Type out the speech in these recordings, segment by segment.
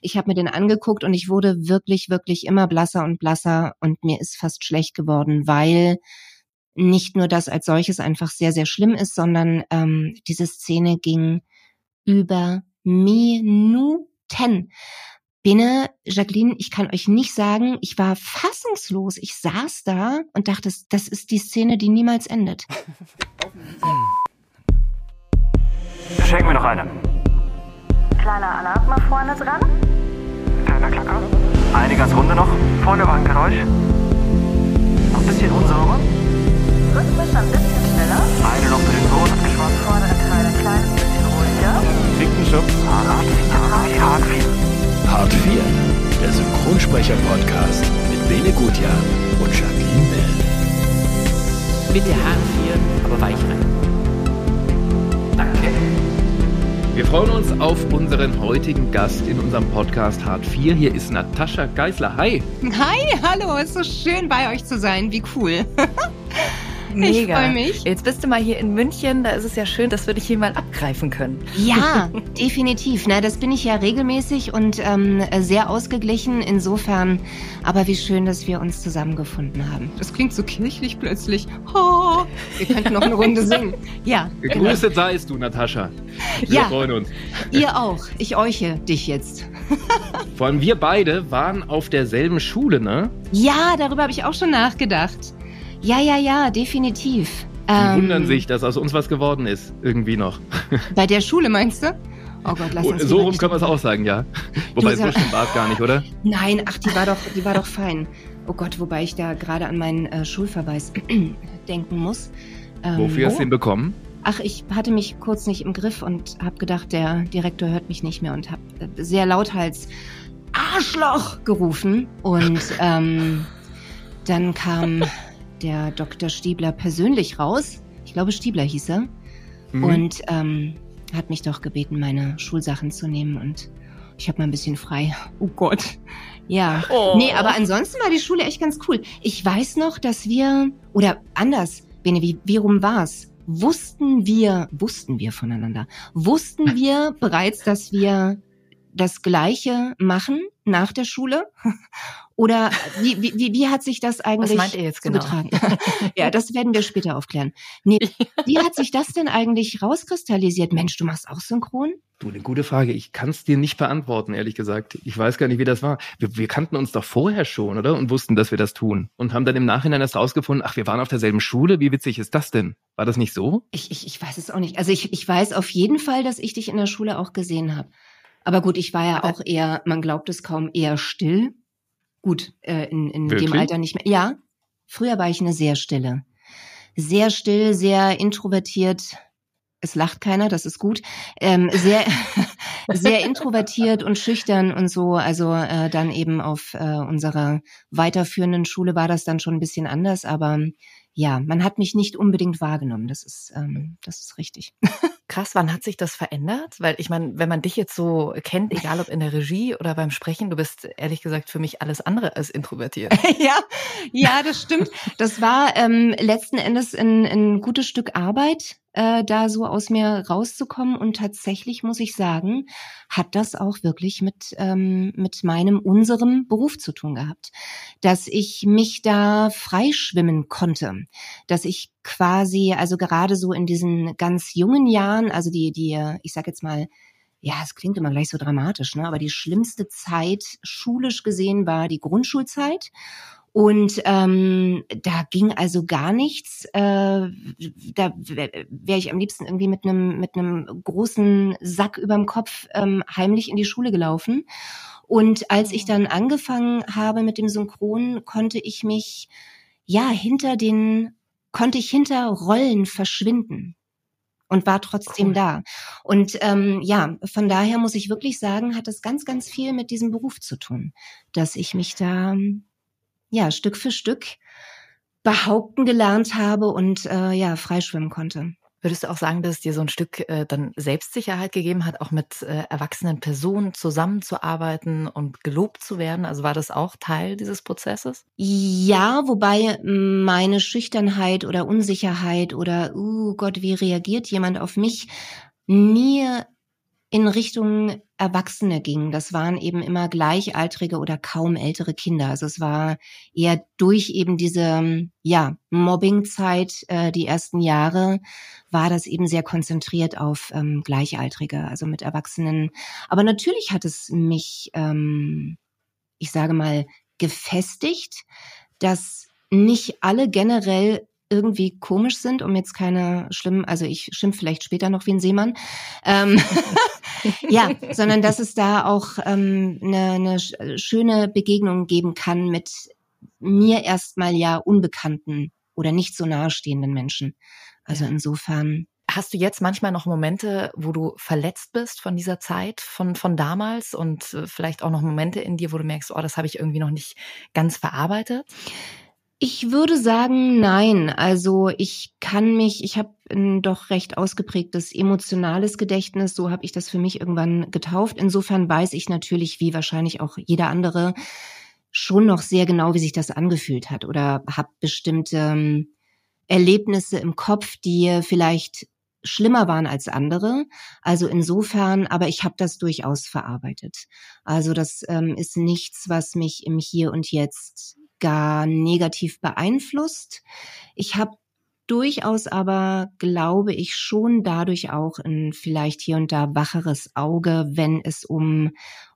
Ich habe mir den angeguckt und ich wurde wirklich, wirklich immer blasser und blasser und mir ist fast schlecht geworden, weil nicht nur das als solches einfach sehr, sehr schlimm ist, sondern ähm, diese Szene ging über Minuten. Bene, Jacqueline, ich kann euch nicht sagen, ich war fassungslos. Ich saß da und dachte, das ist die Szene, die niemals endet. Schenk mir noch eine. Kleiner Alarm vorne dran. Kleiner Klacker. Eine ganz runde noch. Vorne war ein Geräusch. Noch ein bisschen unsauber. Rhythmisch ein bisschen schneller. Eine noch für den Ton abgeschwommen. Vordere Teil ein kleines bisschen ruhiger. Klickenstopp. Hart 4. Hart 4. Part 4. Der Synchronsprecher-Podcast mit Bene Gutjahr und Jacqueline Bell. Bitte Hahn 4, aber weich rein. Wir freuen uns auf unseren heutigen Gast in unserem Podcast Hart 4. Hier ist Natascha Geisler. Hi. Hi, hallo, ist so schön bei euch zu sein. Wie cool. Mega. Ich freue mich. Jetzt bist du mal hier in München, da ist es ja schön, dass wir dich hier mal abgreifen können. Ja, definitiv. Na, das bin ich ja regelmäßig und ähm, sehr ausgeglichen. Insofern, aber wie schön, dass wir uns zusammengefunden haben. Das klingt so kirchlich plötzlich. Oh, wir könnten noch eine Runde singen. Ja, genau. Gegrüßet seist du, Natascha. Wir Ja. freuen uns. Ihr auch. Ich euche dich jetzt. Vor allem wir beide waren auf derselben Schule, ne? Ja, darüber habe ich auch schon nachgedacht. Ja, ja, ja, definitiv. Die Ähm, wundern sich, dass aus uns was geworden ist. Irgendwie noch. Bei der Schule meinst du? Oh Gott, lass uns so lieber rum können wir es auch sagen, ja. Wobei, so schlimm war es gar nicht, oder? Nein, ach, die war doch, die war doch fein. Oh Gott, wobei ich da gerade an meinen äh, Schulverweis denken muss. Ähm, Wofür hast oh. du ihn bekommen? Ach, ich hatte mich kurz nicht im Griff und habe gedacht, der Direktor hört mich nicht mehr und habe sehr lauthals Arschloch gerufen. Und ähm, dann kam der Dr. Stiebler persönlich raus. Ich glaube, Stiebler hieß er. Mhm. Und ähm, hat mich doch gebeten, meine Schulsachen zu nehmen. Und ich habe mal ein bisschen frei. Oh Gott. Ja. Oh. Nee, aber ansonsten war die Schule echt ganz cool. Ich weiß noch, dass wir, oder anders, Bene, wie, wie rum war's? Wussten wir, wussten wir voneinander, wussten wir bereits, dass wir das Gleiche machen nach der Schule? Oder wie, wie, wie, hat sich das eigentlich Was meint ihr jetzt genau? ja, das werden wir später aufklären. Nee, wie hat sich das denn eigentlich rauskristallisiert? Mensch, du machst auch synchron? Du, eine gute Frage. Ich kann es dir nicht beantworten, ehrlich gesagt. Ich weiß gar nicht, wie das war. Wir, wir kannten uns doch vorher schon, oder? Und wussten, dass wir das tun. Und haben dann im Nachhinein erst rausgefunden, ach, wir waren auf derselben Schule. Wie witzig ist das denn? War das nicht so? Ich, ich, ich weiß es auch nicht. Also ich, ich weiß auf jeden Fall, dass ich dich in der Schule auch gesehen habe. Aber gut, ich war ja auch eher, man glaubt es kaum, eher still. Gut, äh, in, in Wirklich? dem Alter nicht mehr. Ja, früher war ich eine sehr stille. Sehr still, sehr introvertiert. Es lacht keiner, das ist gut. Ähm, sehr, sehr introvertiert und schüchtern und so. Also äh, dann eben auf äh, unserer weiterführenden Schule war das dann schon ein bisschen anders, aber ja, man hat mich nicht unbedingt wahrgenommen. Das ist, ähm, das ist richtig. Krass, wann hat sich das verändert? Weil ich meine, wenn man dich jetzt so kennt, egal ob in der Regie oder beim Sprechen, du bist ehrlich gesagt für mich alles andere als introvertiert. ja, ja, das stimmt. Das war ähm, letzten Endes ein, ein gutes Stück Arbeit, äh, da so aus mir rauszukommen. Und tatsächlich muss ich sagen, hat das auch wirklich mit, ähm, mit meinem, unserem Beruf zu tun gehabt. Dass ich mich da freischwimmen konnte. Dass ich quasi, also gerade so in diesen ganz jungen Jahren, also die, die, ich sag jetzt mal, ja, es klingt immer gleich so dramatisch, ne? Aber die schlimmste Zeit, schulisch gesehen, war die Grundschulzeit. Und ähm, da ging also gar nichts. Äh, da wäre ich am liebsten irgendwie mit einem mit einem großen Sack überm Kopf ähm, heimlich in die Schule gelaufen. Und als ich dann angefangen habe mit dem Synchron, konnte ich mich ja hinter den konnte ich hinter Rollen verschwinden und war trotzdem Cool. da. Und ähm, ja, von daher muss ich wirklich sagen, hat das ganz, ganz viel mit diesem Beruf zu tun, dass ich mich da ja Stück für Stück behaupten gelernt habe und äh, ja freischwimmen konnte. Würdest du auch sagen, dass es dir so ein Stück äh, dann Selbstsicherheit gegeben hat, auch mit äh, erwachsenen Personen zusammenzuarbeiten und gelobt zu werden? Also war das auch Teil dieses Prozesses? Ja, wobei meine Schüchternheit oder Unsicherheit oder, uh Gott, wie reagiert jemand auf mich, nie in Richtung Erwachsene ging. Das waren eben immer gleichaltrige oder kaum ältere Kinder. Also es war eher durch eben diese ja Mobbingzeit äh, die ersten Jahre war das eben sehr konzentriert auf ähm, Gleichaltrige, also mit Erwachsenen. Aber natürlich hat es mich, ähm, ich sage mal, gefestigt, dass nicht alle generell irgendwie komisch sind, um jetzt keine schlimmen, also ich schimpf vielleicht später noch wie ein Seemann, ähm, ja, sondern dass es da auch ähm, eine, eine schöne Begegnung geben kann mit mir erstmal ja unbekannten oder nicht so nahestehenden Menschen. Also Ja. insofern. Hast du jetzt manchmal noch Momente, wo du verletzt bist von dieser Zeit, von, von damals und äh, vielleicht auch noch Momente in dir, wo du merkst, oh, das habe ich irgendwie noch nicht ganz verarbeitet? Ich würde sagen, nein. Also ich kann mich, ich habe ein doch recht ausgeprägtes emotionales Gedächtnis, so habe ich das für mich irgendwann getauft. Insofern weiß ich natürlich, wie wahrscheinlich auch jeder andere, schon noch sehr genau, wie sich das angefühlt hat oder habe bestimmte ähm, Erlebnisse im Kopf, die vielleicht schlimmer waren als andere. Also insofern, aber ich habe das durchaus verarbeitet. Also das ähm, ist nichts, was mich im Hier und Jetzt gar negativ beeinflusst. Ich habe durchaus aber, glaube ich, schon dadurch auch ein vielleicht hier und da wacheres Auge, wenn es um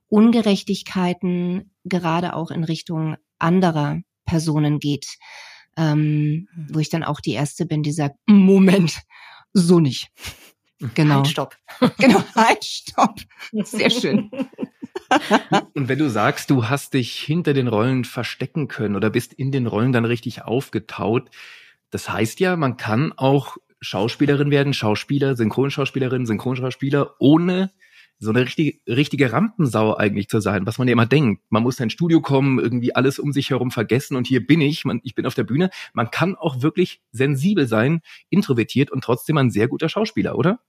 Ungerechtigkeiten gerade auch in Richtung anderer Personen geht, ähm, wo ich dann auch die Erste bin, die sagt, Moment, so nicht. Genau. Halt, stopp. Genau, halt, stopp. Sehr schön. Und wenn du sagst, du hast dich hinter den Rollen verstecken können oder bist in den Rollen dann richtig aufgetaut, das heißt ja, man kann auch Schauspielerin werden, Schauspieler, Synchronschauspielerin, Synchronschauspieler, ohne so eine richtige, richtige Rampensau eigentlich zu sein, was man ja immer denkt. Man muss ins Studio kommen, irgendwie alles um sich herum vergessen und hier bin ich, man, ich bin auf der Bühne. Man kann auch wirklich sensibel sein, introvertiert und trotzdem ein sehr guter Schauspieler, oder?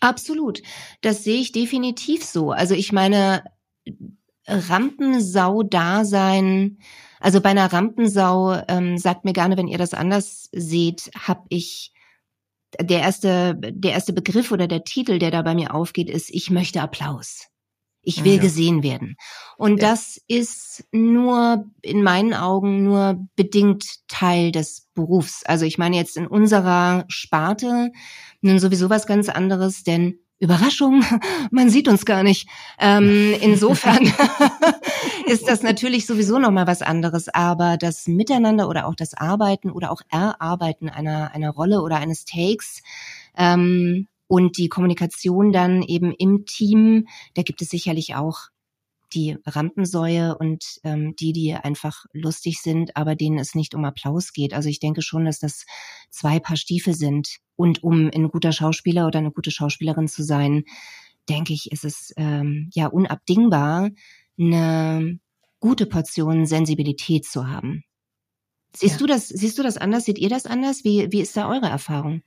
Absolut. Das sehe ich definitiv so. Also ich meine, Rampensau-Dasein, also bei einer Rampensau, ähm, sagt mir gerne, wenn ihr das anders seht, habe ich der erste, der erste Begriff oder der Titel, der da bei mir aufgeht, ist, ich möchte Applaus. Ich will Ja. gesehen werden. Und Ja. das ist nur, in meinen Augen, nur bedingt Teil des Berufs. Also ich meine jetzt in unserer Sparte nun sowieso was ganz anderes, denn Überraschung, man sieht uns gar nicht. Ähm, insofern ist das natürlich sowieso noch mal was anderes. Aber das Miteinander oder auch das Arbeiten oder auch Erarbeiten einer einer Rolle oder eines Takes ähm, und die Kommunikation dann eben im Team, da gibt es sicherlich auch die Rampensäue und ähm, die, die einfach lustig sind, aber denen es nicht um Applaus geht. Also ich denke schon, dass das zwei Paar Stiefel sind. Und um ein guter Schauspieler oder eine gute Schauspielerin zu sein, denke ich, ist es ähm, ja unabdingbar, eine gute Portion Sensibilität zu haben. Siehst Ja. du das, siehst du das anders? Seht ihr das anders? Wie, wie ist da eure Erfahrung?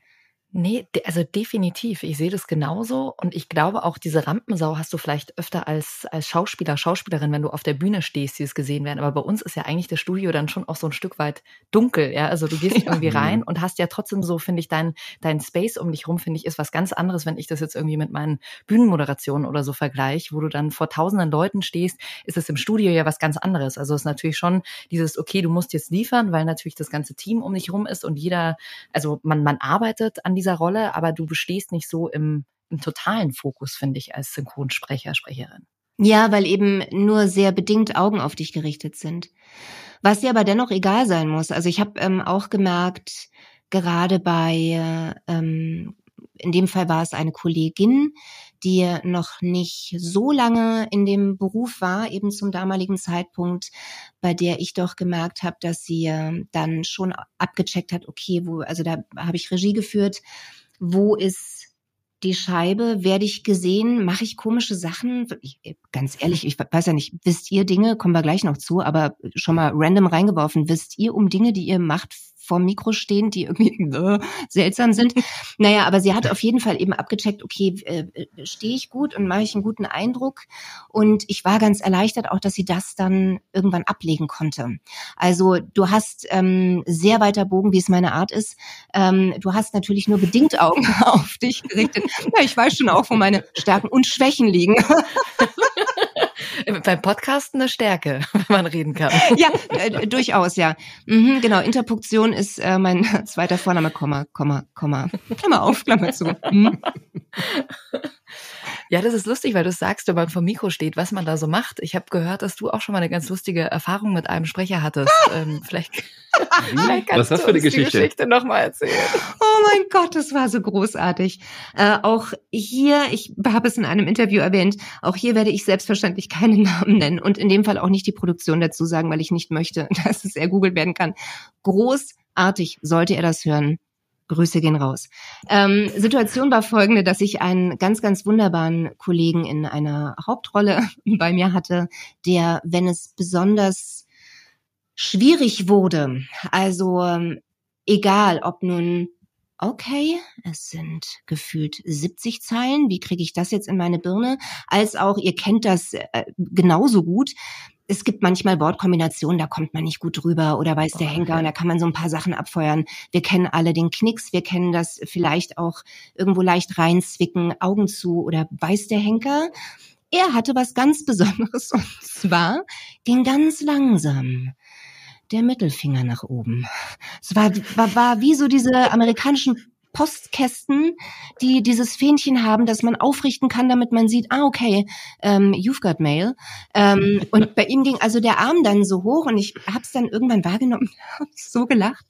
Nee, also definitiv. Ich sehe das genauso. Und ich glaube auch, diese Rampensau hast du vielleicht öfter als, als Schauspieler, Schauspielerin, wenn du auf der Bühne stehst, die es gesehen werden. Aber bei uns ist ja eigentlich das Studio dann schon auch so ein Stück weit dunkel. Ja, also du gehst Ja. irgendwie Mhm. rein und hast ja trotzdem so, finde ich, dein, dein Space um dich rum, finde ich, ist was ganz anderes, wenn ich das jetzt irgendwie mit meinen Bühnenmoderationen oder so vergleiche, wo du dann vor tausenden Leuten stehst, ist es im Studio ja was ganz anderes. Also es ist natürlich schon dieses, okay, du musst jetzt liefern, weil natürlich das ganze Team um dich rum ist und jeder, also man, man arbeitet an dieser Rolle, aber du bestehst nicht so im, im totalen Fokus, finde ich, als Synchronsprecher, Sprecherin. Ja, weil eben nur sehr bedingt Augen auf dich gerichtet sind. Was dir aber dennoch egal sein muss. Also ich habe ähm, auch gemerkt, gerade bei, äh, ähm, in dem Fall war es eine Kollegin, die noch nicht so lange in dem Beruf war, eben zum damaligen Zeitpunkt, bei der ich doch gemerkt habe, dass sie äh, dann schon abgecheckt hat, okay, wo, also da habe ich Regie geführt, wo ist die Scheibe, werde ich gesehen, mache ich komische Sachen? Ich, ganz ehrlich, ich weiß ja nicht, wisst ihr Dinge, kommen wir gleich noch zu, aber schon mal random reingeworfen, wisst ihr um Dinge, die ihr macht, vorm Mikro stehen, die irgendwie äh, seltsam sind. Naja, aber sie hat auf jeden Fall eben abgecheckt, okay, äh, stehe ich gut und mache ich einen guten Eindruck. Und ich war ganz erleichtert auch, dass sie das dann irgendwann ablegen konnte. Also du hast ähm, sehr weiter Bogen, wie es meine Art ist. Ähm, du hast natürlich nur bedingt Augen auf dich gerichtet. Ja, ich weiß schon auch, wo meine Stärken und Schwächen liegen. Beim Podcasten eine Stärke, wenn man reden kann. Ja, äh, durchaus, ja. Mhm, genau, Interpunktion ist äh, mein zweiter Vorname, Komma, Komma, Komma. Klammer auf, Klammer zu. Mhm. Ja, das ist lustig, weil du sagst, wenn man vor Mikro steht, was man da so macht. Ich habe gehört, dass du auch schon mal eine ganz lustige Erfahrung mit einem Sprecher hattest. ähm, vielleicht, vielleicht kannst was ist das für eine Geschichte? die Geschichte nochmal erzählen. Oh mein Gott, das war so großartig. Äh, auch hier, ich habe es in einem Interview erwähnt, auch hier werde ich selbstverständlich keinen Namen nennen und in dem Fall auch nicht die Produktion dazu sagen, weil ich nicht möchte, dass es ergoogelt werden kann. Großartig sollte er das hören. Grüße gehen raus. Ähm, Situation war folgende, dass ich einen ganz, ganz wunderbaren Kollegen in einer Hauptrolle bei mir hatte, der, wenn es besonders schwierig wurde, also ähm, egal, ob nun okay, es sind gefühlt 70 Zeilen, wie kriege ich das jetzt in meine Birne, als auch, ihr kennt das äh, genauso gut, es gibt manchmal Wortkombinationen, da kommt man nicht gut drüber oder weiß der Henker und da kann man so ein paar Sachen abfeuern. Wir kennen alle den Knicks, wir kennen das vielleicht auch irgendwo leicht reinzwicken, Augen zu oder weiß der Henker. Er hatte was ganz Besonderes und zwar ging ganz langsam der Mittelfinger nach oben. Es war, war, war wie so diese amerikanischen Postkästen, die dieses Fähnchen haben, dass man aufrichten kann, damit man sieht, ah, okay, ähm, you've got mail. Ähm, und bei ihm ging also der Arm dann so hoch und ich habe es dann irgendwann wahrgenommen, habe so gelacht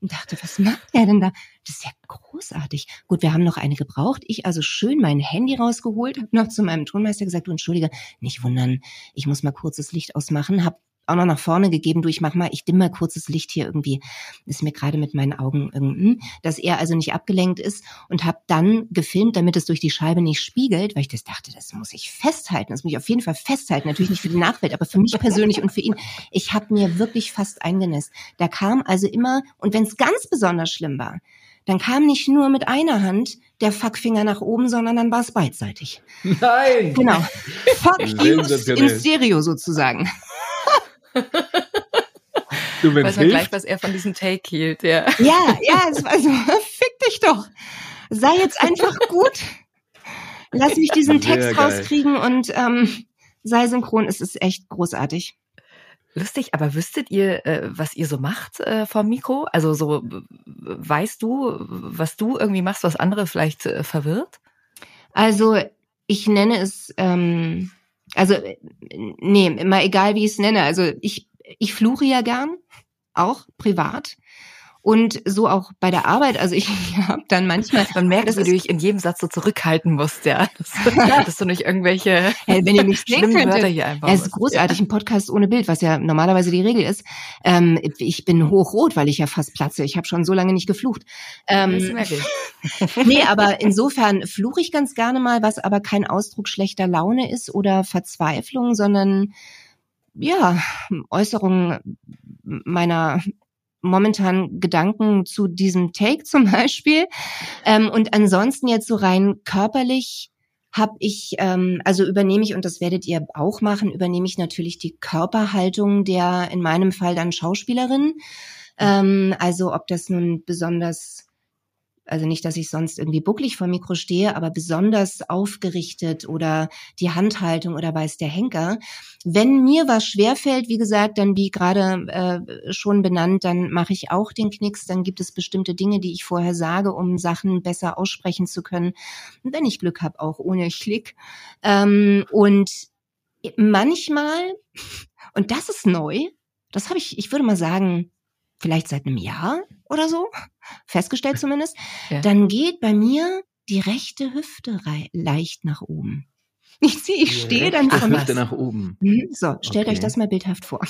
und dachte, was macht er denn da? Das ist ja großartig. Gut, wir haben noch eine gebraucht. Ich also schön mein Handy rausgeholt, habe noch zu meinem Tonmeister gesagt, du entschuldige, nicht wundern, ich muss mal kurz das Licht ausmachen, habe auch noch nach vorne gegeben, du, ich mach mal, ich dimm mal kurzes Licht hier irgendwie, ist mir gerade mit meinen Augen, irgendwie, dass er also nicht abgelenkt ist und habe dann gefilmt, damit es durch die Scheibe nicht spiegelt, weil ich das dachte, das muss ich festhalten, das muss ich auf jeden Fall festhalten, natürlich nicht für die Nachwelt, aber für mich persönlich und für ihn. Ich habe mir wirklich fast eingenässt. Da kam also immer, und wenn es ganz besonders schlimm war, dann kam nicht nur mit einer Hand der Fuckfinger nach oben, sondern dann war es beidseitig. Nein! Genau. Fuck you in Stereo sozusagen. Du, Weiß man gleich, was er von diesem Take hielt, ja. Ja, ja, es war so, fick dich doch. Sei jetzt einfach gut. Lass mich diesen Text Sehr rauskriegen geil. und ähm, sei synchron. Es ist echt großartig. Lustig, aber wüsstet ihr, äh, was ihr so macht äh, vom Mikro? Also so, weißt du, was du irgendwie machst, was andere vielleicht äh, verwirrt? Also ich nenne es ähm, also, nee, immer egal, wie ich es nenne. Also ich, ich fluche ja gern, auch privat. Und so auch bei der Arbeit. Also ich habe dann manchmal. Man merkt, wie du dich in jedem Satz so zurückhalten musst, ja. Dass, dass du nicht irgendwelche hey, wenn ihr mich schlimmen Wörter hier einfach. Ja, es ist großartig, ja. ein Podcast ohne Bild, was ja normalerweise die Regel ist. Ähm, ich bin hochrot, weil ich ja fast platze. Ich habe schon so lange nicht geflucht. Ähm, nee, aber insofern fluche ich ganz gerne mal, was aber kein Ausdruck schlechter Laune ist oder Verzweiflung, sondern ja, Äußerung meiner momentan Gedanken zu diesem Take zum Beispiel. Ähm, und ansonsten jetzt so rein körperlich habe ich, ähm, also übernehme ich, und das werdet ihr auch machen, übernehme ich natürlich die Körperhaltung der in meinem Fall dann Schauspielerin. Ähm, also ob das nun besonders also nicht, dass ich sonst irgendwie bucklig vor Mikro stehe, aber besonders aufgerichtet oder die Handhaltung oder weiß der Henker. Wenn mir was schwerfällt, wie gesagt, dann wie gerade äh, schon benannt, dann mache ich auch den Knicks. Dann gibt es bestimmte Dinge, die ich vorher sage, um Sachen besser aussprechen zu können. Und wenn ich Glück habe, auch ohne Klick. Ähm, und manchmal, und das ist neu, das habe ich, ich würde mal sagen, vielleicht seit einem Jahr oder so, festgestellt zumindest, ja. dann geht bei mir die rechte Hüfte leicht nach oben. Ich sehe, ich stehe dann von Hüfte nach oben. Mhm, so, stellt okay. euch das mal bildhaft vor.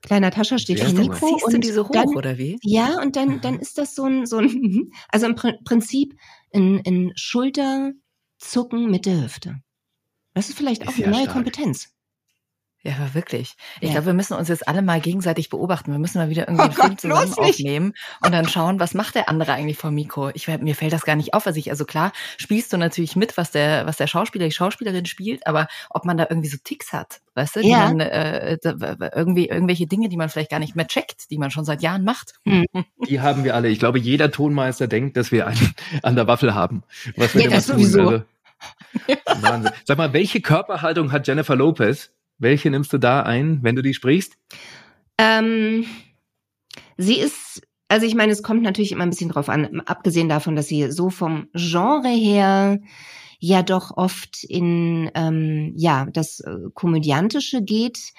Kleiner Tascher steht vor Mikro und du diese hoch dann, oder wie? Ja, und dann dann ist das so ein so ein also im Prinzip ein, ein Schulterzucken mit der Hüfte. Das ist vielleicht ist auch eine neue stark. Kompetenz. Ja, aber wirklich. Ich Ja. glaube, wir müssen uns jetzt alle mal gegenseitig beobachten. Wir müssen mal wieder irgendwie Oh einen Film Gott, zusammen aufnehmen und dann schauen, was macht der andere eigentlich vor dem Mikro. Ich, mir fällt das gar nicht auf. Also ich, also klar, spielst du natürlich mit, was der, was der Schauspieler, die Schauspielerin spielt, aber ob man da irgendwie so Ticks hat, weißt du, die Ja. man, äh, irgendwie, irgendwelche Dinge, die man vielleicht gar nicht mehr checkt, die man schon seit Jahren macht. Die haben wir alle. Ich glaube, jeder Tonmeister denkt, dass wir einen an der Waffel haben. Was wir Ja, das tun. sowieso. Wahnsinn. Sag mal, welche Körperhaltung hat Jennifer Lopez? Welche nimmst du da ein, wenn du die sprichst? Ähm, sie ist, also ich meine, es kommt natürlich immer ein bisschen drauf an, abgesehen davon, dass sie so vom Genre her ja doch oft in ähm, ja das äh, komödiantische geht.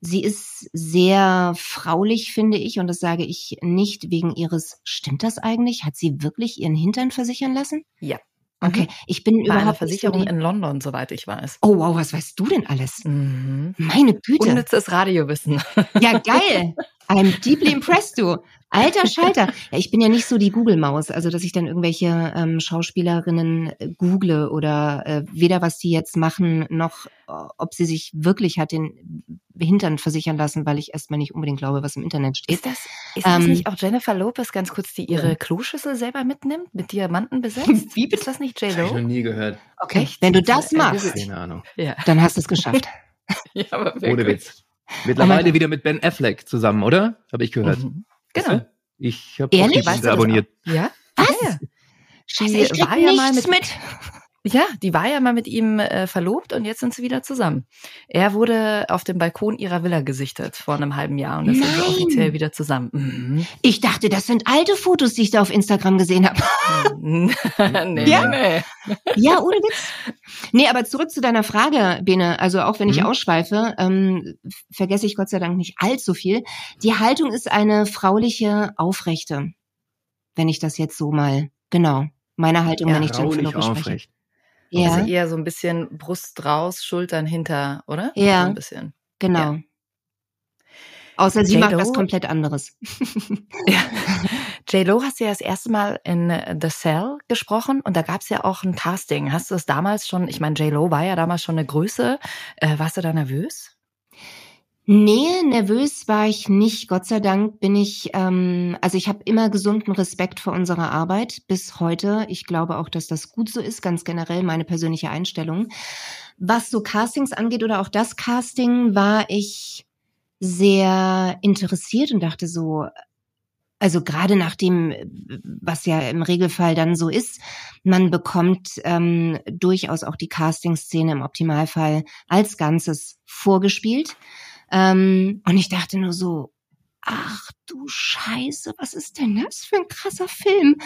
Sie ist sehr fraulich, finde ich, und das sage ich nicht wegen ihres. Stimmt das eigentlich? Hat sie wirklich ihren Hintern versichern lassen? Ja. Okay, ich bin Bei einer überhaupt so Versicherung in London, soweit ich weiß. Oh wow, was weißt du denn alles? Mhm. Meine Güte. Unnützes Radiowissen. Ja, geil. I'm deeply impressed, du. Alter Schalter. Ja, ich bin ja nicht so die Google-Maus, also dass ich dann irgendwelche ähm, Schauspielerinnen äh, google oder äh, weder was die jetzt machen, noch äh, ob sie sich wirklich hat den Hintern versichern lassen, weil ich erstmal nicht unbedingt glaube, was im Internet steht. Ist das, ist das Ähm, nicht auch Jennifer Lopez ganz kurz, die ihre Kloschüssel selber mitnimmt, mit Diamanten besetzt? Wie bitte? Ist das nicht Hab ich noch J-Lo? nie gehört. Okay, Echt? wenn du das Äh, machst, Keine Ahnung. Ja. dann hast du es geschafft. ja, aber Ohne wirklich. Witz. Mittlerweile Gott. wieder mit Ben Affleck zusammen, oder? Habe ich gehört. Mhm. Genau. Ich habe auch abonniert. Ja? Was? Ja, ja. Scheiße, Die ich krieg war ja mal mit- mit. Ja, die war ja mal mit ihm äh, verlobt und jetzt sind sie wieder zusammen. Er wurde auf dem Balkon ihrer Villa gesichtet vor einem halben Jahr und jetzt sind sie Nein. offiziell wieder zusammen. Ich dachte, das sind alte Fotos, die ich da auf Instagram gesehen habe. Mhm. nee, Ja? nee. Ja, ohne Witz. Nee, aber zurück zu deiner Frage, Bene. Also auch wenn ich Mhm. ausschweife, ähm, vergesse ich Gott sei Dank nicht allzu viel. Die Haltung ist eine frauliche, aufrechte. Wenn ich das jetzt so mal, genau, meine Haltung, Ja, wenn ich Jennifer Lopez spreche. Ja, Also eher so ein bisschen Brust raus, Schultern hinter, oder? Ja. So ein bisschen. genau. Außer sie macht was komplett anderes. Ja. J-Lo hast du ja das erste Mal in äh, The Cell gesprochen und da gab es ja auch ein Casting. Hast du das damals schon, ich meine, J-Lo war ja damals schon eine Größe. Äh, warst du da nervös? Nee, nervös war ich nicht. Gott sei Dank bin ich, ähm, also ich habe immer gesunden Respekt vor unserer Arbeit bis heute. Ich glaube auch, dass das gut so ist, ganz generell meine persönliche Einstellung. Was so Castings angeht oder auch das Casting, war ich sehr interessiert und dachte so, also gerade nach dem, was ja im Regelfall dann so ist, man bekommt ähm, durchaus auch die Casting-Szene im Optimalfall als Ganzes vorgespielt. Ähm, und ich dachte nur so, ach du Scheiße, was ist denn das für ein krasser Film?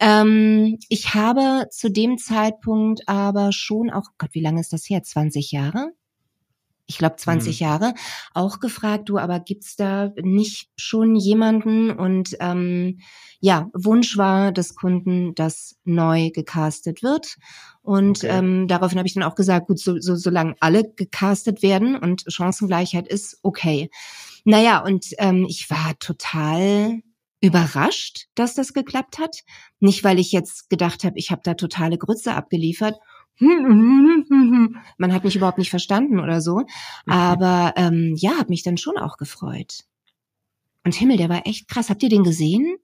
Ähm, ich habe zu dem Zeitpunkt aber schon auch, Gott, wie lange ist das her? 20 Jahre? Ich glaube 20 Jahre, auch gefragt, du, aber gibt's da nicht schon jemanden? Und ähm, ja, Wunsch war des Kunden, dass neu gecastet wird. Und Okay. ähm, daraufhin habe ich dann auch gesagt, gut, so, so, solange alle gecastet werden und Chancengleichheit ist, okay. Naja, und ähm, ich war total überrascht, dass das geklappt hat. Nicht, weil ich jetzt gedacht habe, ich habe da totale Grütze abgeliefert. Man hat mich überhaupt nicht verstanden oder so. Aber ähm, ja, hat mich dann schon auch gefreut. Und Himmel, der war echt krass. Habt ihr den gesehen?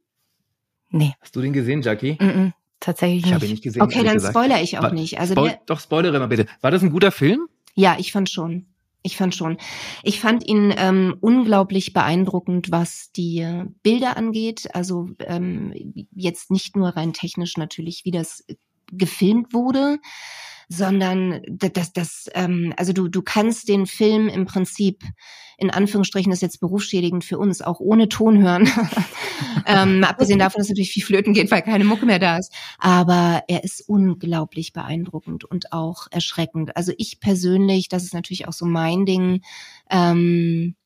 Nee, Hast du den gesehen, Jackie? mm -mm, tatsächlich Ich habe ihn nicht. nicht gesehen. Okay, dann gesagt. spoiler ich auch War- nicht. Also Spoil der, doch, spoilere mal bitte. War das ein guter Film? Ja, ich fand schon. Ich fand schon. Ich fand ihn ähm, unglaublich beeindruckend, was die Bilder angeht. Also ähm, jetzt nicht nur rein technisch natürlich, wie das gefilmt wurde, sondern das, das, ähm, also du, du kannst den Film im Prinzip in Anführungsstrichen das ist jetzt berufsschädigend für uns, auch ohne Ton hören. ähm, abgesehen davon, dass natürlich viel flöten geht, weil keine Mucke mehr da ist. Aber er ist unglaublich beeindruckend und auch erschreckend. Also ich persönlich, das ist natürlich auch so mein Ding, ähm,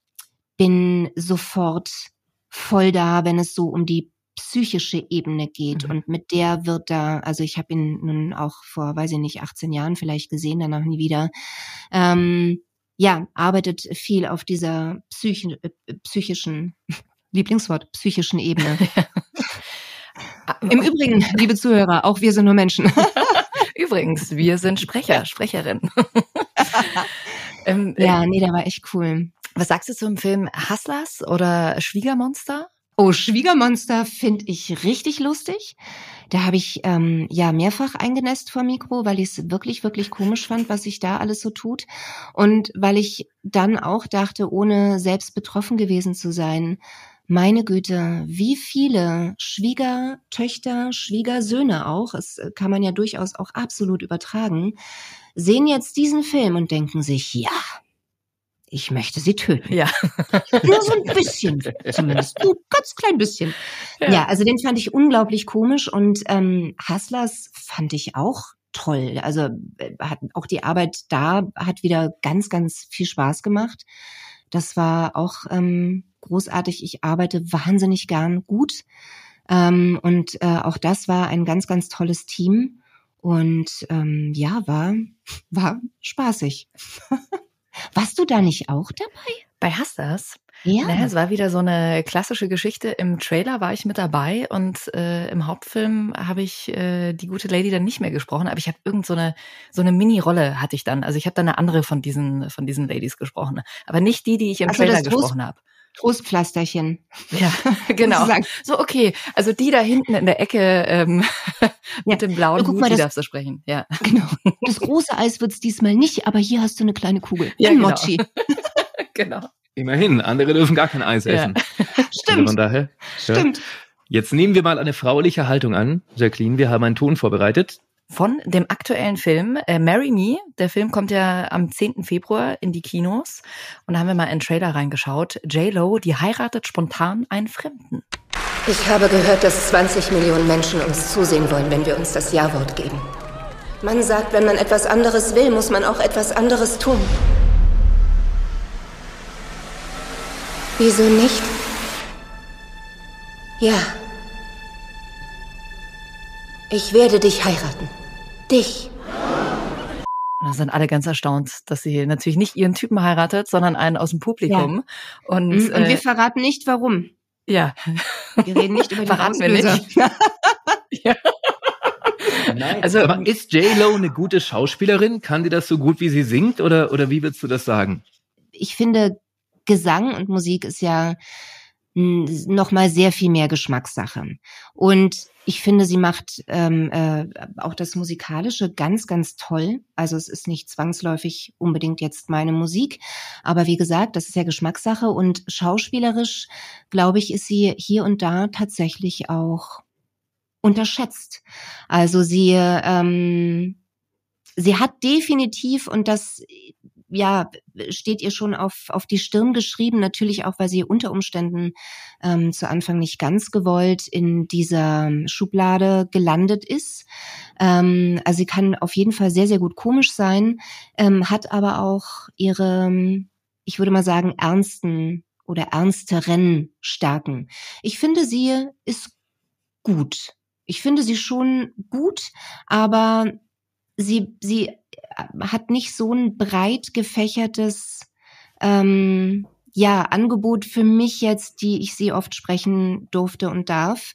bin sofort voll da, wenn es so um die psychische Ebene geht. Mhm. Und mit der wird da, also ich habe ihn nun auch vor, weiß ich nicht, 18 Jahren vielleicht gesehen, danach nie wieder. Ähm, ja, arbeitet viel auf dieser psychi äh, psychischen, Lieblingswort, psychischen Ebene. Ah, Im Übrigen, liebe Zuhörer, auch wir sind nur Menschen. Übrigens, wir sind Sprecher, Sprecherin. Ähm, Ja, nee, der war echt cool. Was sagst du zum Film Hustlers oder Schwiegermonster? Oh, Schwiegermonster finde ich richtig lustig. Da habe ich ähm, ja mehrfach eingenässt vor Mikro, weil ich es wirklich, wirklich komisch fand, was sich da alles so tut. Und weil ich dann auch dachte, ohne selbst betroffen gewesen zu sein, meine Güte, wie viele Schwiegertöchter, Schwiegersöhne auch, es kann man ja durchaus auch absolut übertragen, sehen jetzt diesen Film und denken sich, ja, ich möchte sie töten. Ja. Nur so ein bisschen, zumindest. Ein ganz klein bisschen. Ja. also den fand ich unglaublich komisch und ähm, Hustlers fand ich auch toll. Also äh, hat auch die Arbeit da hat wieder ganz, ganz viel Spaß gemacht. Das war auch ähm, großartig. Ich arbeite wahnsinnig gern gut. Ähm, und äh, auch das war ein ganz, ganz tolles Team. Und ähm, ja, war, war spaßig. Warst du da nicht auch dabei? Bei Hustlers? Ja. Naja, es war wieder so eine klassische Geschichte. Im Trailer war ich mit dabei und äh, im Hauptfilm habe ich äh, die gute Lady dann nicht mehr gesprochen, aber ich habe irgend so eine so eine Mini-Rolle hatte ich dann. Also ich habe dann eine andere von diesen von diesen Ladies gesprochen, aber nicht die, die ich im Also Trailer gesprochen habe. Trostpflasterchen. Ja, genau. So okay, also die da hinten in der Ecke ähm, mit Ja. dem blauen Guck Hut, mal, die das- darfst du sprechen. Ja, Genau. Das große Eis wird's diesmal nicht, aber hier hast du eine kleine Kugel. Ja, Ein genau. Mochi. genau. Immerhin, andere dürfen gar kein Eis Ja. essen. Also Stimmt. von daher, ja. Stimmt. Jetzt nehmen wir mal eine frauliche Haltung an, Jacqueline. Wir haben einen Ton vorbereitet. Von dem aktuellen Film äh, Marry Me. Der Film kommt ja am 10. Februar in die Kinos. Und da haben wir mal in den Trailer reingeschaut. J-Lo, die heiratet spontan einen Fremden. Ich habe gehört, dass 20 Millionen Menschen uns zusehen wollen, wenn wir uns das Ja-Wort geben. Man sagt, wenn man etwas anderes will, muss man auch etwas anderes tun. Wieso nicht? Ja. Ich werde dich heiraten. Dich. Und da sind alle ganz erstaunt, dass sie natürlich nicht ihren Typen heiratet, sondern einen aus dem Publikum. Und, Mhm, Und äh, wir verraten nicht, warum. ja, Wir reden nicht über die Verraten wir nicht. Nein. Also- Aber ist J-Lo eine gute Schauspielerin? Kann die das so gut, wie sie singt? Oder, oder wie würdest du das sagen? Ich finde, Gesang und Musik ist ja noch mal sehr viel mehr Geschmackssache. Und ich finde, sie macht ähm, äh, auch das Musikalische ganz, ganz toll. Also es ist nicht zwangsläufig unbedingt jetzt meine Musik, aber wie gesagt, das ist ja Geschmackssache und schauspielerisch, glaube ich, ist sie hier und da tatsächlich auch unterschätzt. Also sie, ähm, sie hat definitiv und das ja, steht ihr schon auf, auf die Stirn geschrieben, natürlich auch, weil sie unter Umständen ähm, zu Anfang nicht ganz gewollt in dieser Schublade gelandet ist. Ähm, also sie kann auf jeden Fall sehr, sehr gut komisch sein, ähm, hat aber auch ihre, ich würde mal sagen, ernsten oder ernsteren Stärken. Ich finde, sie ist gut. Ich finde sie schon gut, aber sie, sie hat nicht so ein breit gefächertes ähm, ja Angebot für mich jetzt, die ich sie oft sprechen durfte und darf,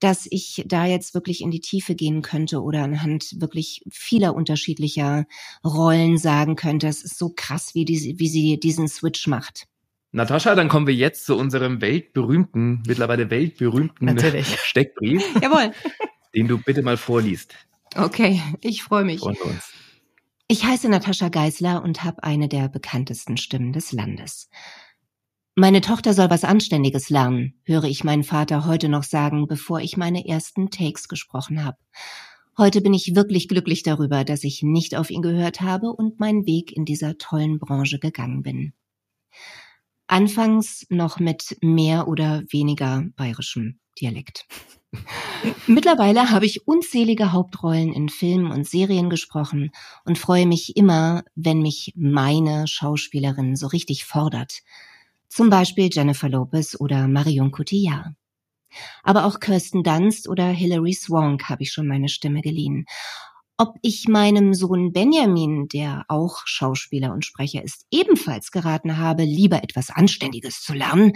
dass ich da jetzt wirklich in die Tiefe gehen könnte oder anhand wirklich vieler unterschiedlicher Rollen sagen könnte. Es ist so krass, wie, die, wie sie diesen Switch macht. Natascha, dann kommen wir jetzt zu unserem weltberühmten, mittlerweile weltberühmten Natürlich. Steckbrief, Jawohl. den du bitte mal vorliest. Okay, ich freue mich. Von uns. Ich heiße Natascha Geisler und habe eine der bekanntesten Stimmen des Landes. Meine Tochter soll was Anständiges lernen, höre ich meinen Vater heute noch sagen, bevor ich meine ersten Takes gesprochen habe. Heute bin ich wirklich glücklich darüber, dass ich nicht auf ihn gehört habe und meinen Weg in dieser tollen Branche gegangen bin. Anfangs noch mit mehr oder weniger bayerischem Dialekt. Mittlerweile habe ich unzählige Hauptrollen in Filmen und Serien gesprochen und freue mich immer, wenn mich meine Schauspielerin so richtig fordert. Zum Beispiel Jennifer Lopez oder Marion Cotillard. Aber auch Kirsten Dunst oder Hilary Swank habe ich schon meine Stimme geliehen. Ob ich meinem Sohn Benjamin, der auch Schauspieler und Sprecher ist, ebenfalls geraten habe, lieber etwas Anständiges zu lernen,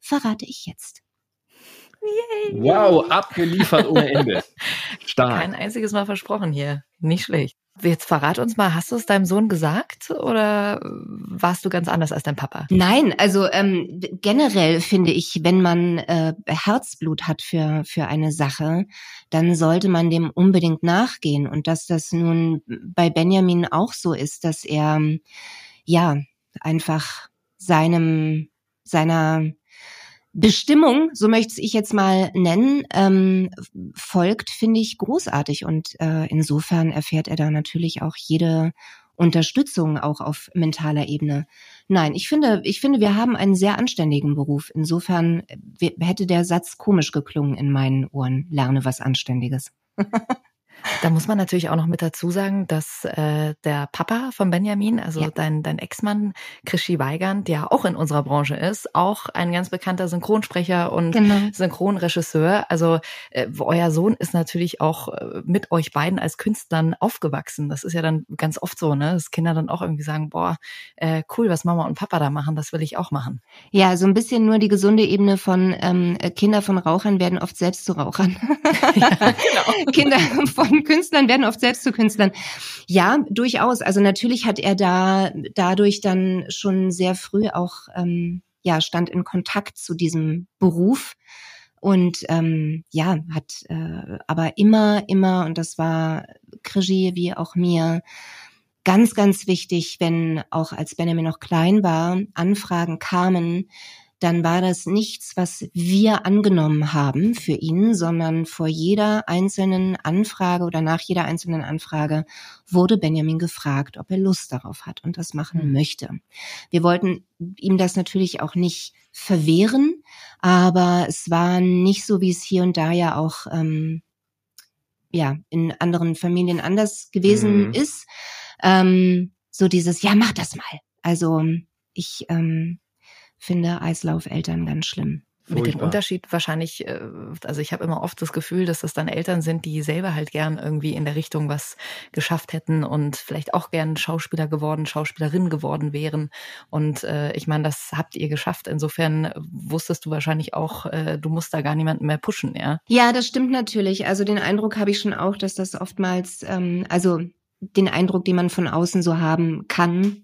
verrate ich jetzt. Wow, abgeliefert ohne Ende. Stark. Kein einziges Mal versprochen hier. Nicht schlecht. Jetzt verrat uns mal, hast du es deinem Sohn gesagt oder warst du ganz anders als dein Papa? Nein, also ähm, generell finde ich, wenn man äh, Herzblut hat für, für eine Sache, dann sollte man dem unbedingt nachgehen. Und dass das nun bei Benjamin auch so ist, dass er ja einfach seinem, seiner Bestimmung, so möchte ich jetzt mal nennen, ähm, folgt, finde ich großartig. Und äh, insofern erfährt er da natürlich auch jede Unterstützung auch auf mentaler Ebene. Nein, ich finde, ich finde, wir haben einen sehr anständigen Beruf. Insofern äh, hätte der Satz komisch geklungen in meinen Ohren. Lerne was Anständiges. Da muss man natürlich auch noch mit dazu sagen, dass äh, der Papa von Benjamin, also ja. dein, dein Ex-Mann Krischi Weigand, der auch in unserer Branche ist, auch ein ganz bekannter Synchronsprecher und genau. Synchronregisseur. Also äh, euer Sohn ist natürlich auch äh, mit euch beiden als Künstlern aufgewachsen. Das ist ja dann ganz oft so, ne? dass Kinder dann auch irgendwie sagen, boah, äh, cool, was Mama und Papa da machen, das will ich auch machen. Ja, so ein bisschen nur die gesunde Ebene von ähm, Kinder von Rauchern werden oft selbst zu Rauchern. ja, genau. Kinder von von Künstlern werden oft selbst zu Künstlern. Ja, durchaus. Also natürlich hat er da dadurch dann schon sehr früh auch ähm, ja stand in Kontakt zu diesem Beruf und ähm, ja hat äh, aber immer immer und das war Krigi wie auch mir ganz ganz wichtig, wenn auch als Benjamin noch klein war Anfragen kamen dann war das nichts, was wir angenommen haben für ihn, sondern vor jeder einzelnen Anfrage oder nach jeder einzelnen Anfrage wurde Benjamin gefragt, ob er Lust darauf hat und das machen mhm. möchte. Wir wollten ihm das natürlich auch nicht verwehren, aber es war nicht so, wie es hier und da ja auch ähm, ja in anderen Familien anders gewesen mhm. ist. Ähm, so dieses, ja, mach das mal. Also ich ähm, finde Eislaufeltern ganz schlimm. Mit dem Unterschied wahrscheinlich, äh, also ich habe immer oft das Gefühl, dass das dann Eltern sind, die selber halt gern irgendwie in der Richtung was geschafft hätten und vielleicht auch gern Schauspieler geworden, Schauspielerin geworden wären. Und äh, ich meine, das habt ihr geschafft. Insofern wusstest du wahrscheinlich auch, äh, du musst da gar niemanden mehr pushen, ja? Ja, das stimmt natürlich. Also den Eindruck habe ich schon auch, dass das oftmals, ähm, also den Eindruck, den man von außen so haben kann,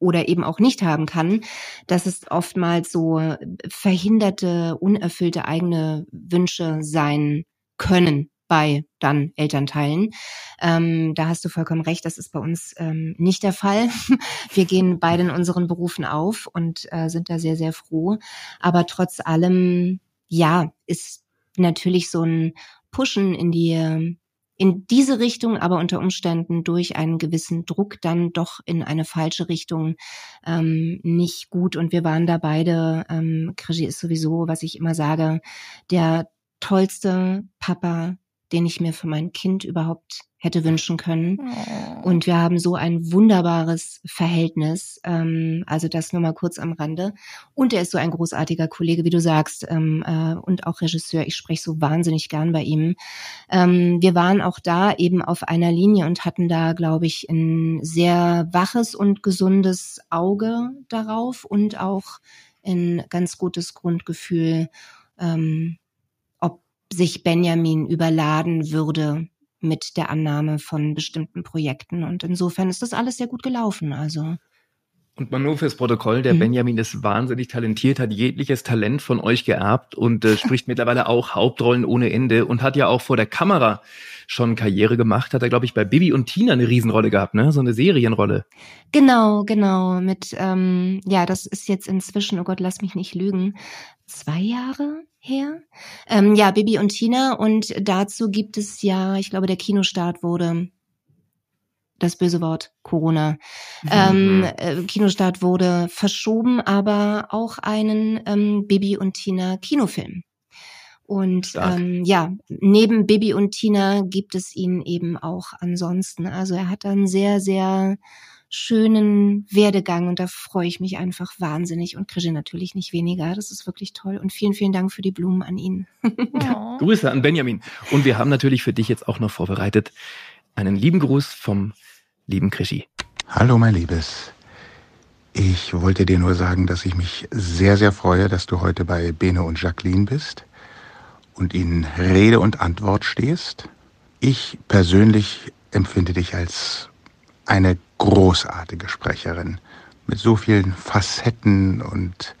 oder eben auch nicht haben kann, dass es oftmals so verhinderte, unerfüllte eigene Wünsche sein können bei dann Elternteilen. Ähm, da hast du vollkommen recht, das ist bei uns ähm, nicht der Fall. Wir gehen beide in unseren Berufen auf und äh, sind da sehr, sehr froh. Aber trotz allem, ja, ist natürlich so ein Pushen in die in diese Richtung, aber unter Umständen durch einen gewissen Druck dann doch in eine falsche Richtung ähm, nicht gut. Und wir waren da beide, ähm, Krigi ist sowieso, was ich immer sage, der tollste Papa, den ich mir für mein Kind überhaupt hätte wünschen können. Oh. Und wir haben so ein wunderbares Verhältnis. Ähm, also das nur mal kurz am Rande. Und er ist so ein großartiger Kollege, wie du sagst, ähm, äh, und auch Regisseur. Ich spreche so wahnsinnig gern bei ihm. Ähm, wir waren auch da eben auf einer Linie und hatten da, glaube ich, ein sehr waches und gesundes Auge darauf und auch ein ganz gutes Grundgefühl, ähm, sich Benjamin überladen würde mit der Annahme von bestimmten Projekten. Und insofern ist das alles sehr gut gelaufen. Also. Und mal nur fürs Protokoll, der mhm. Benjamin ist wahnsinnig talentiert, hat jegliches Talent von euch geerbt und äh, spricht mittlerweile auch Hauptrollen ohne Ende und hat ja auch vor der Kamera schon Karriere gemacht. Hat er, glaube ich, bei Bibi und Tina eine Riesenrolle gehabt, ne? So eine Serienrolle. Genau, genau. Mit, ähm, ja, das ist jetzt inzwischen, oh Gott, lass mich nicht lügen, zwei Jahre her. Ähm, ja, Bibi und Tina. Und dazu gibt es ja, ich glaube, der Kinostart wurde das böse Wort Corona. Mhm. Ähm, äh, Kinostart wurde verschoben, aber auch einen ähm, Bibi und Tina Kinofilm. Und ähm, ja, neben Bibi und Tina gibt es ihn eben auch ansonsten. Also er hat einen sehr, sehr schönen Werdegang und da freue ich mich einfach wahnsinnig und Krische natürlich nicht weniger. Das ist wirklich toll und vielen, vielen Dank für die Blumen an ihn. Ja. Grüße an Benjamin. Und wir haben natürlich für dich jetzt auch noch vorbereitet einen lieben Gruß vom lieben Krischi. Hallo, mein Liebes. Ich wollte dir nur sagen, dass ich mich sehr, sehr freue, dass du heute bei Bene und Jacqueline bist und ihnen Rede und Antwort stehst. Ich persönlich empfinde dich als eine großartige Sprecherin mit so vielen Facetten und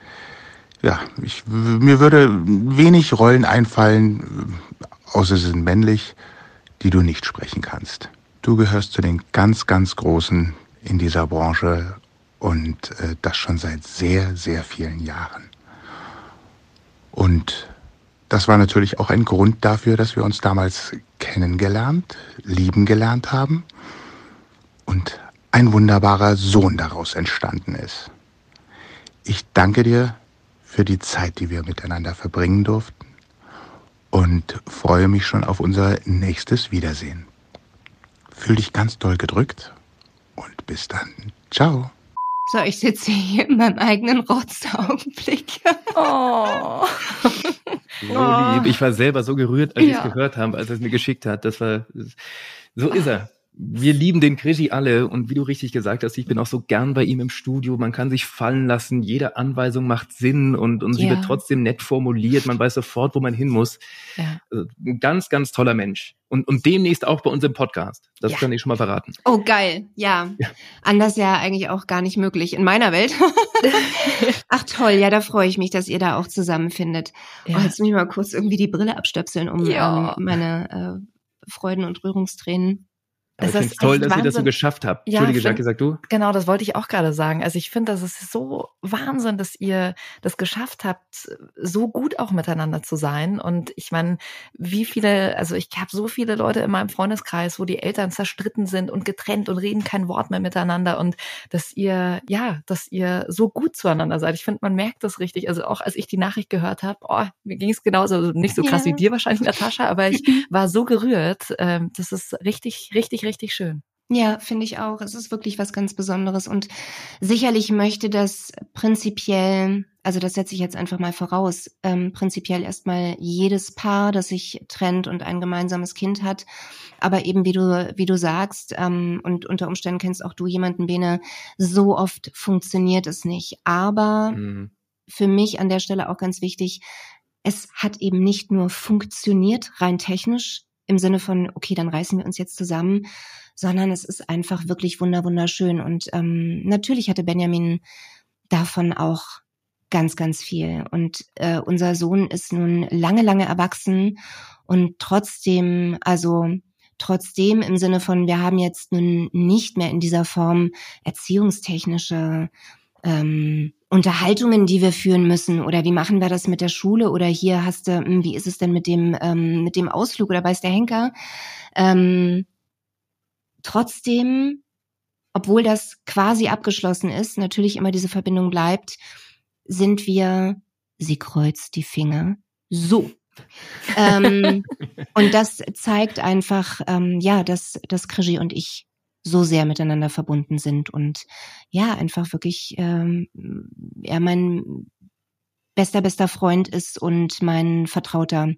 ja, ich, mir würde wenig Rollen einfallen, außer sie sind männlich, die du nicht sprechen kannst. Du gehörst zu den ganz, ganz Großen in dieser Branche und äh, das schon seit sehr, sehr vielen Jahren. Und das war natürlich auch ein Grund dafür, dass wir uns damals kennengelernt, lieben gelernt haben und ein wunderbarer Sohn daraus entstanden ist. Ich danke dir für die Zeit, die wir miteinander verbringen durften und freue mich schon auf unser nächstes Wiedersehen. Fühl dich ganz doll gedrückt und bis dann. Ciao. So, ich sitze hier in meinem eigenen Rotzaugenblick. Oh. So Oh. lieb. Ich war selber so gerührt, als ich Ja. es gehört habe, als er es mir geschickt hat. Das war, so ist er. Wir lieben den Krischi alle und wie du richtig gesagt hast, ich bin auch so gern bei ihm im Studio. Man kann sich fallen lassen, jede Anweisung macht Sinn und, und sie Ja. wird trotzdem nett formuliert. Man weiß sofort, wo man hin muss. Ja. Also, ein ganz, ganz toller Mensch. Und, und demnächst auch bei uns im Podcast. Das Ja. kann ich schon mal verraten. Oh, geil. Ja. Anders ja eigentlich auch gar nicht möglich in meiner Welt. Ach toll, ja, da freue ich mich, dass ihr da auch zusammenfindet. Ja. Oh, jetzt muss ich mal kurz irgendwie die Brille abstöpseln, um Ja. ähm, meine äh, Freuden und Rührungstränen. Aber Das ich es toll, dass ihr das so geschafft habt. Ja, Entschuldige, Jackie, sag du? Genau, das wollte ich auch gerade sagen. Also ich finde, das ist so Wahnsinn, dass ihr das geschafft habt, so gut auch miteinander zu sein. Und ich meine, wie viele, also ich habe so viele Leute in meinem Freundeskreis, wo die Eltern zerstritten sind und getrennt und reden kein Wort mehr miteinander. Und dass ihr, ja, dass ihr so gut zueinander seid. Ich finde, man merkt das richtig. Also auch als ich die Nachricht gehört habe, oh, mir ging es genauso, also nicht so krass Ja. wie dir wahrscheinlich, Natascha, aber ich war so gerührt. Ähm, das ist richtig, richtig, richtig schön. Ja, finde ich auch. Es ist wirklich was ganz Besonderes und sicherlich möchte das prinzipiell, also das setze ich jetzt einfach mal voraus, ähm, prinzipiell erstmal jedes Paar, das sich trennt und ein gemeinsames Kind hat. Aber eben wie du, wie du sagst, ähm, und unter Umständen kennst auch du jemanden, Bene, so oft funktioniert es nicht. Aber Mhm. für mich an der Stelle auch ganz wichtig, es hat eben nicht nur funktioniert, rein technisch, im Sinne von, okay, dann reißen wir uns jetzt zusammen, sondern es ist einfach wirklich wunder wunderschön. Und ähm, natürlich hatte Benjamin davon auch ganz, ganz viel. Und äh, unser Sohn ist nun lange, lange erwachsen und trotzdem, also trotzdem im Sinne von, wir haben jetzt nun nicht mehr in dieser Form erziehungstechnische ähm, Unterhaltungen, die wir führen müssen oder wie machen wir das mit der Schule oder hier hast du, hm, wie ist es denn mit dem ähm, mit dem Ausflug oder weiß der Henker? Ähm, trotzdem, obwohl das quasi abgeschlossen ist, natürlich immer diese Verbindung bleibt, sind wir, sie kreuzt die Finger, so. ähm, und das zeigt einfach, ähm, ja, dass, dass Krigi und ich so sehr miteinander verbunden sind und ja, einfach wirklich ähm, er mein bester, bester Freund ist und mein Vertrauter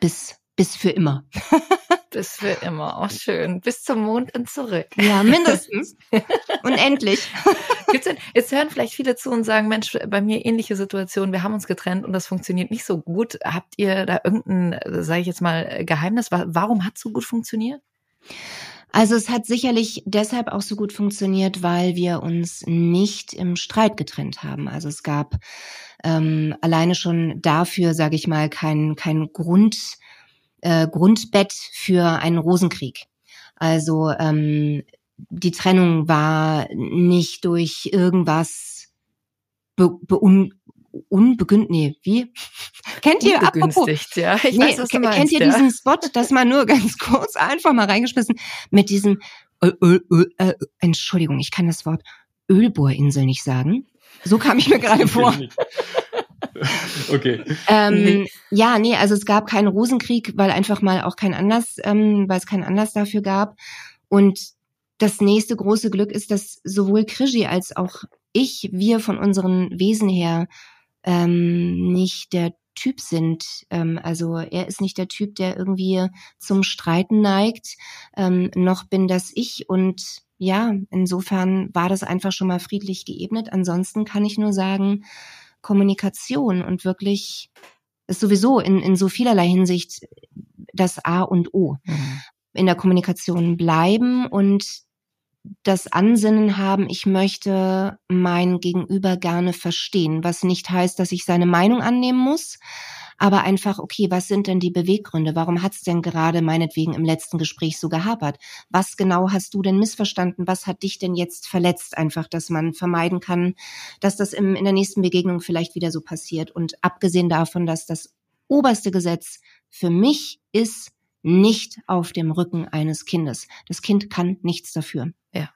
bis, bis für immer. Bis für immer. Auch schön. Bis zum Mond und zurück. Ja, mindestens. Unendlich. Gibt's denn, jetzt hören vielleicht viele zu und sagen, Mensch, bei mir ähnliche Situation, wir haben uns getrennt und das funktioniert nicht so gut. Habt ihr da irgendein, sage ich jetzt mal, Geheimnis? Wa- Warum hat so gut funktioniert? Also es hat sicherlich deshalb auch so gut funktioniert, weil wir uns nicht im Streit getrennt haben. Also es gab ähm, alleine schon dafür, sage ich mal, kein, kein Grund, äh, Grundbett für einen Rosenkrieg. Also ähm, die Trennung war nicht durch irgendwas be, beun, unbegünnt, nee, wie? Kennt ihr, apropos, Unbegünstigt, ja. Ich nee, weiß, was du meinst. kennt ihr ja. diesen Spot, das mal nur ganz kurz einfach mal reingeschmissen, mit diesem, Ö, Ö, Ö, äh, Entschuldigung, ich kann das Wort Ölbohrinsel nicht sagen. So kam ich mir gerade vor. Okay. Ähm, Nee. Ja, nee, also es gab keinen Rosenkrieg, weil einfach mal auch kein Anlass, ähm, weil es keinen Anlass dafür gab. Und das nächste große Glück ist, dass sowohl Krischi als auch ich, wir von unseren Wesen her ähm, nicht der Typ sind. Ähm, also er ist nicht der Typ, der irgendwie zum Streiten neigt, ähm, noch bin das ich. Und ja, insofern war das einfach schon mal friedlich geebnet. Ansonsten kann ich nur sagen, Kommunikation und wirklich ist sowieso in, in so vielerlei Hinsicht das A und O. Mhm. in der Kommunikation bleiben und das Ansinnen haben, ich möchte mein Gegenüber gerne verstehen, was nicht heißt, dass ich seine Meinung annehmen muss, aber einfach, okay, was sind denn die Beweggründe? Warum hat es denn gerade meinetwegen im letzten Gespräch so gehapert? Was genau hast du denn missverstanden? Was hat dich denn jetzt verletzt? Einfach, dass man vermeiden kann, dass das im, in der nächsten Begegnung vielleicht wieder so passiert. Und abgesehen davon, dass das oberste Gesetz für mich ist, nicht auf dem Rücken eines Kindes. Das Kind kann nichts dafür. Ja,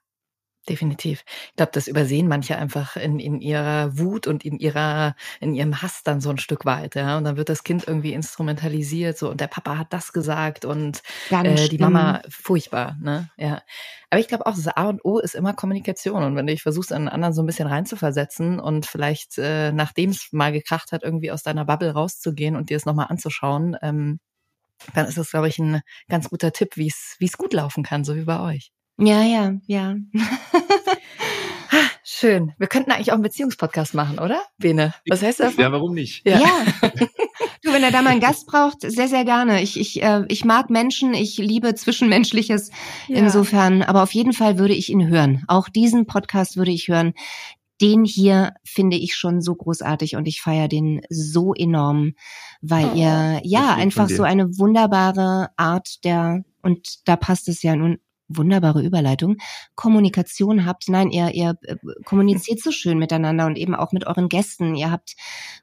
definitiv. Ich glaube, das übersehen manche einfach in, in ihrer Wut und in ihrer, in ihrem Hass dann so ein Stück weit, ja. Und dann wird das Kind irgendwie instrumentalisiert, so, und der Papa hat das gesagt und äh, die Mama furchtbar, ne? Ja. Aber ich glaube auch, das A und O ist immer Kommunikation. Und wenn du dich versuchst, einen anderen so ein bisschen reinzuversetzen und vielleicht, äh, nachdem es mal gekracht hat, irgendwie aus deiner Bubble rauszugehen und dir es nochmal anzuschauen, ähm, dann ist das, glaube ich, ein ganz guter Tipp, wie es wie es gut laufen kann, so wie bei euch. Ja, ja, ja. Ah, schön. Wir könnten eigentlich auch einen Beziehungspodcast machen, oder? Bene, was heißt das? Ja, warum nicht? Ja. ja. Du, wenn er da mal einen Gast braucht, sehr, sehr gerne. Ich, ich, äh, ich mag Menschen, ich liebe Zwischenmenschliches ja. insofern, aber auf jeden Fall würde ich ihn hören. Auch diesen Podcast würde ich hören den hier finde ich schon so großartig und ich feiere den so enorm, weil oh, ihr ja einfach so eine wunderbare Art der, und da passt es ja nun wunderbare Überleitung, Kommunikation habt. Nein, ihr, ihr äh, kommuniziert so schön miteinander und eben auch mit euren Gästen. Ihr habt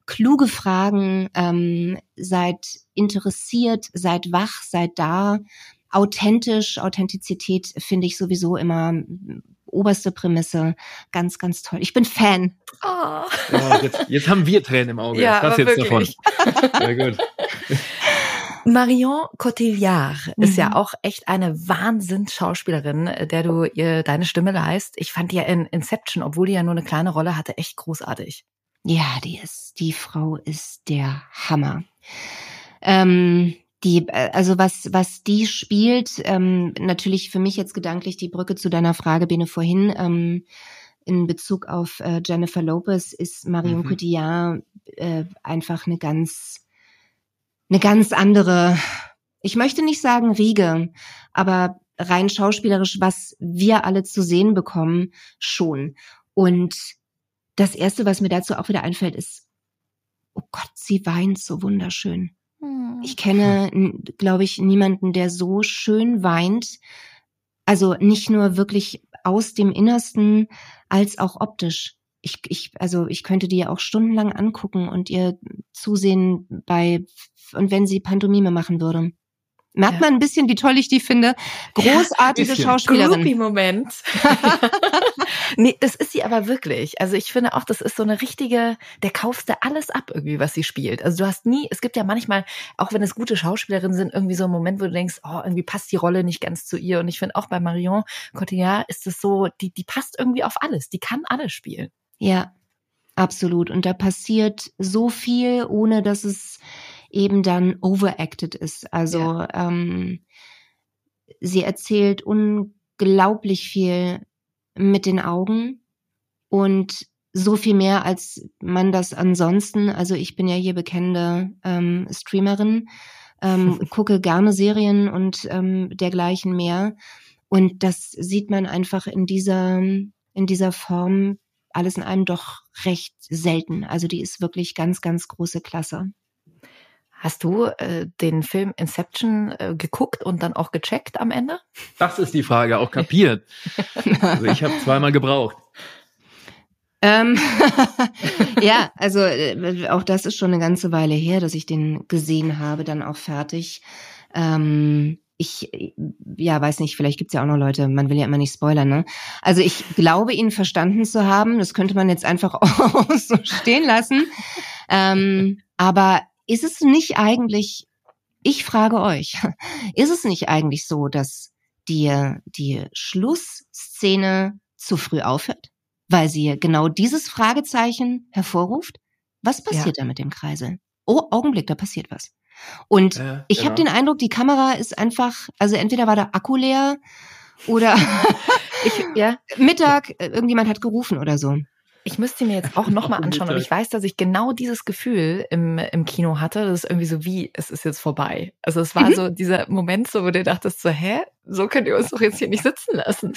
kluge Fragen, ähm, seid interessiert, seid wach, seid da. Authentisch, Authentizität finde ich sowieso immer oberste Prämisse. Ganz, ganz toll. Ich bin Fan. Oh. Ja, jetzt, jetzt, haben wir Tränen im Auge. Ja, Was jetzt wirklich. davon? Sehr gut. Marion Cotillard mhm. ist ja mhm. auch echt eine Wahnsinns-Schauspielerin, der du ihr deine Stimme leist. Ich fand die ja in Inception, obwohl die ja nur eine kleine Rolle hatte, echt großartig. Ja, die ist, die Frau ist der Hammer. Ähm, die, äh, also was, was die spielt, ähm, natürlich für mich jetzt gedanklich die Brücke zu deiner Frage, Bene, vorhin, ähm, in Bezug auf äh, Jennifer Lopez ist Marion mhm. Cotillard äh, einfach eine ganz, eine ganz andere, ich möchte nicht sagen Riege, aber rein schauspielerisch, was wir alle zu sehen bekommen, schon. Und das erste, was mir dazu auch wieder einfällt, ist, oh Gott, sie weint so wunderschön. Hm. Ich kenne, glaube ich, niemanden, der so schön weint. Also nicht nur wirklich aus dem Innersten, als auch optisch. Ich, ich, also ich könnte die ja auch stundenlang angucken und ihr zusehen bei, und wenn sie Pantomime machen würde. Merkt ja. man ein bisschen, wie toll ich die finde. Großartige ja, Schauspielerin. Moment. nee, das ist sie aber wirklich. Also ich finde auch, das ist so eine richtige, der kaufst du alles ab irgendwie, was sie spielt. Also du hast nie, es gibt ja manchmal, auch wenn es gute Schauspielerinnen sind, irgendwie so ein Moment, wo du denkst, oh, irgendwie passt die Rolle nicht ganz zu ihr. Und ich finde auch bei Marion Cotillard ist es so, die, die passt irgendwie auf alles. Die kann alles spielen. Ja, absolut. Und da passiert so viel, ohne dass es eben dann overacted ist. Also ja. ähm, sie erzählt unglaublich viel mit den Augen und so viel mehr, als man das ansonsten, also ich bin ja hier bekennende ähm, Streamerin, ähm, gucke gerne Serien und ähm, dergleichen mehr. Und das sieht man einfach in dieser, in dieser Form alles in einem doch recht selten. Also die ist wirklich ganz, ganz große Klasse. Hast du äh, den Film Inception äh, geguckt und dann auch gecheckt am Ende? Das ist die Frage, auch kapiert. also ich habe zweimal gebraucht. Ähm, ja, also äh, auch das ist schon eine ganze Weile her, dass ich den gesehen habe, dann auch fertig. Ähm, ich, ja, weiß nicht, vielleicht gibt's ja auch noch Leute, man will ja immer nicht spoilern, ne? Also ich glaube, ihn verstanden zu haben, das könnte man jetzt einfach auch so stehen lassen. Ähm, aber ist es nicht eigentlich, ich frage euch, ist es nicht eigentlich so, dass die, die Schlussszene zu früh aufhört? Weil sie genau dieses Fragezeichen hervorruft? Was passiert ja. da mit dem Kreisel? Oh, Augenblick, da passiert was. Und ja, ich genau. habe den Eindruck, die Kamera ist einfach, also entweder war der Akku leer oder ich, ja. Mittag, irgendjemand hat gerufen oder so. Ich müsste mir jetzt auch nochmal anschauen, aber ich weiß, dass ich genau dieses Gefühl im, im Kino hatte. Das ist irgendwie so wie, es ist jetzt vorbei. Also es war mhm. so dieser Moment, so, wo du dachtest so, hä, so könnt ihr uns doch jetzt hier nicht sitzen lassen.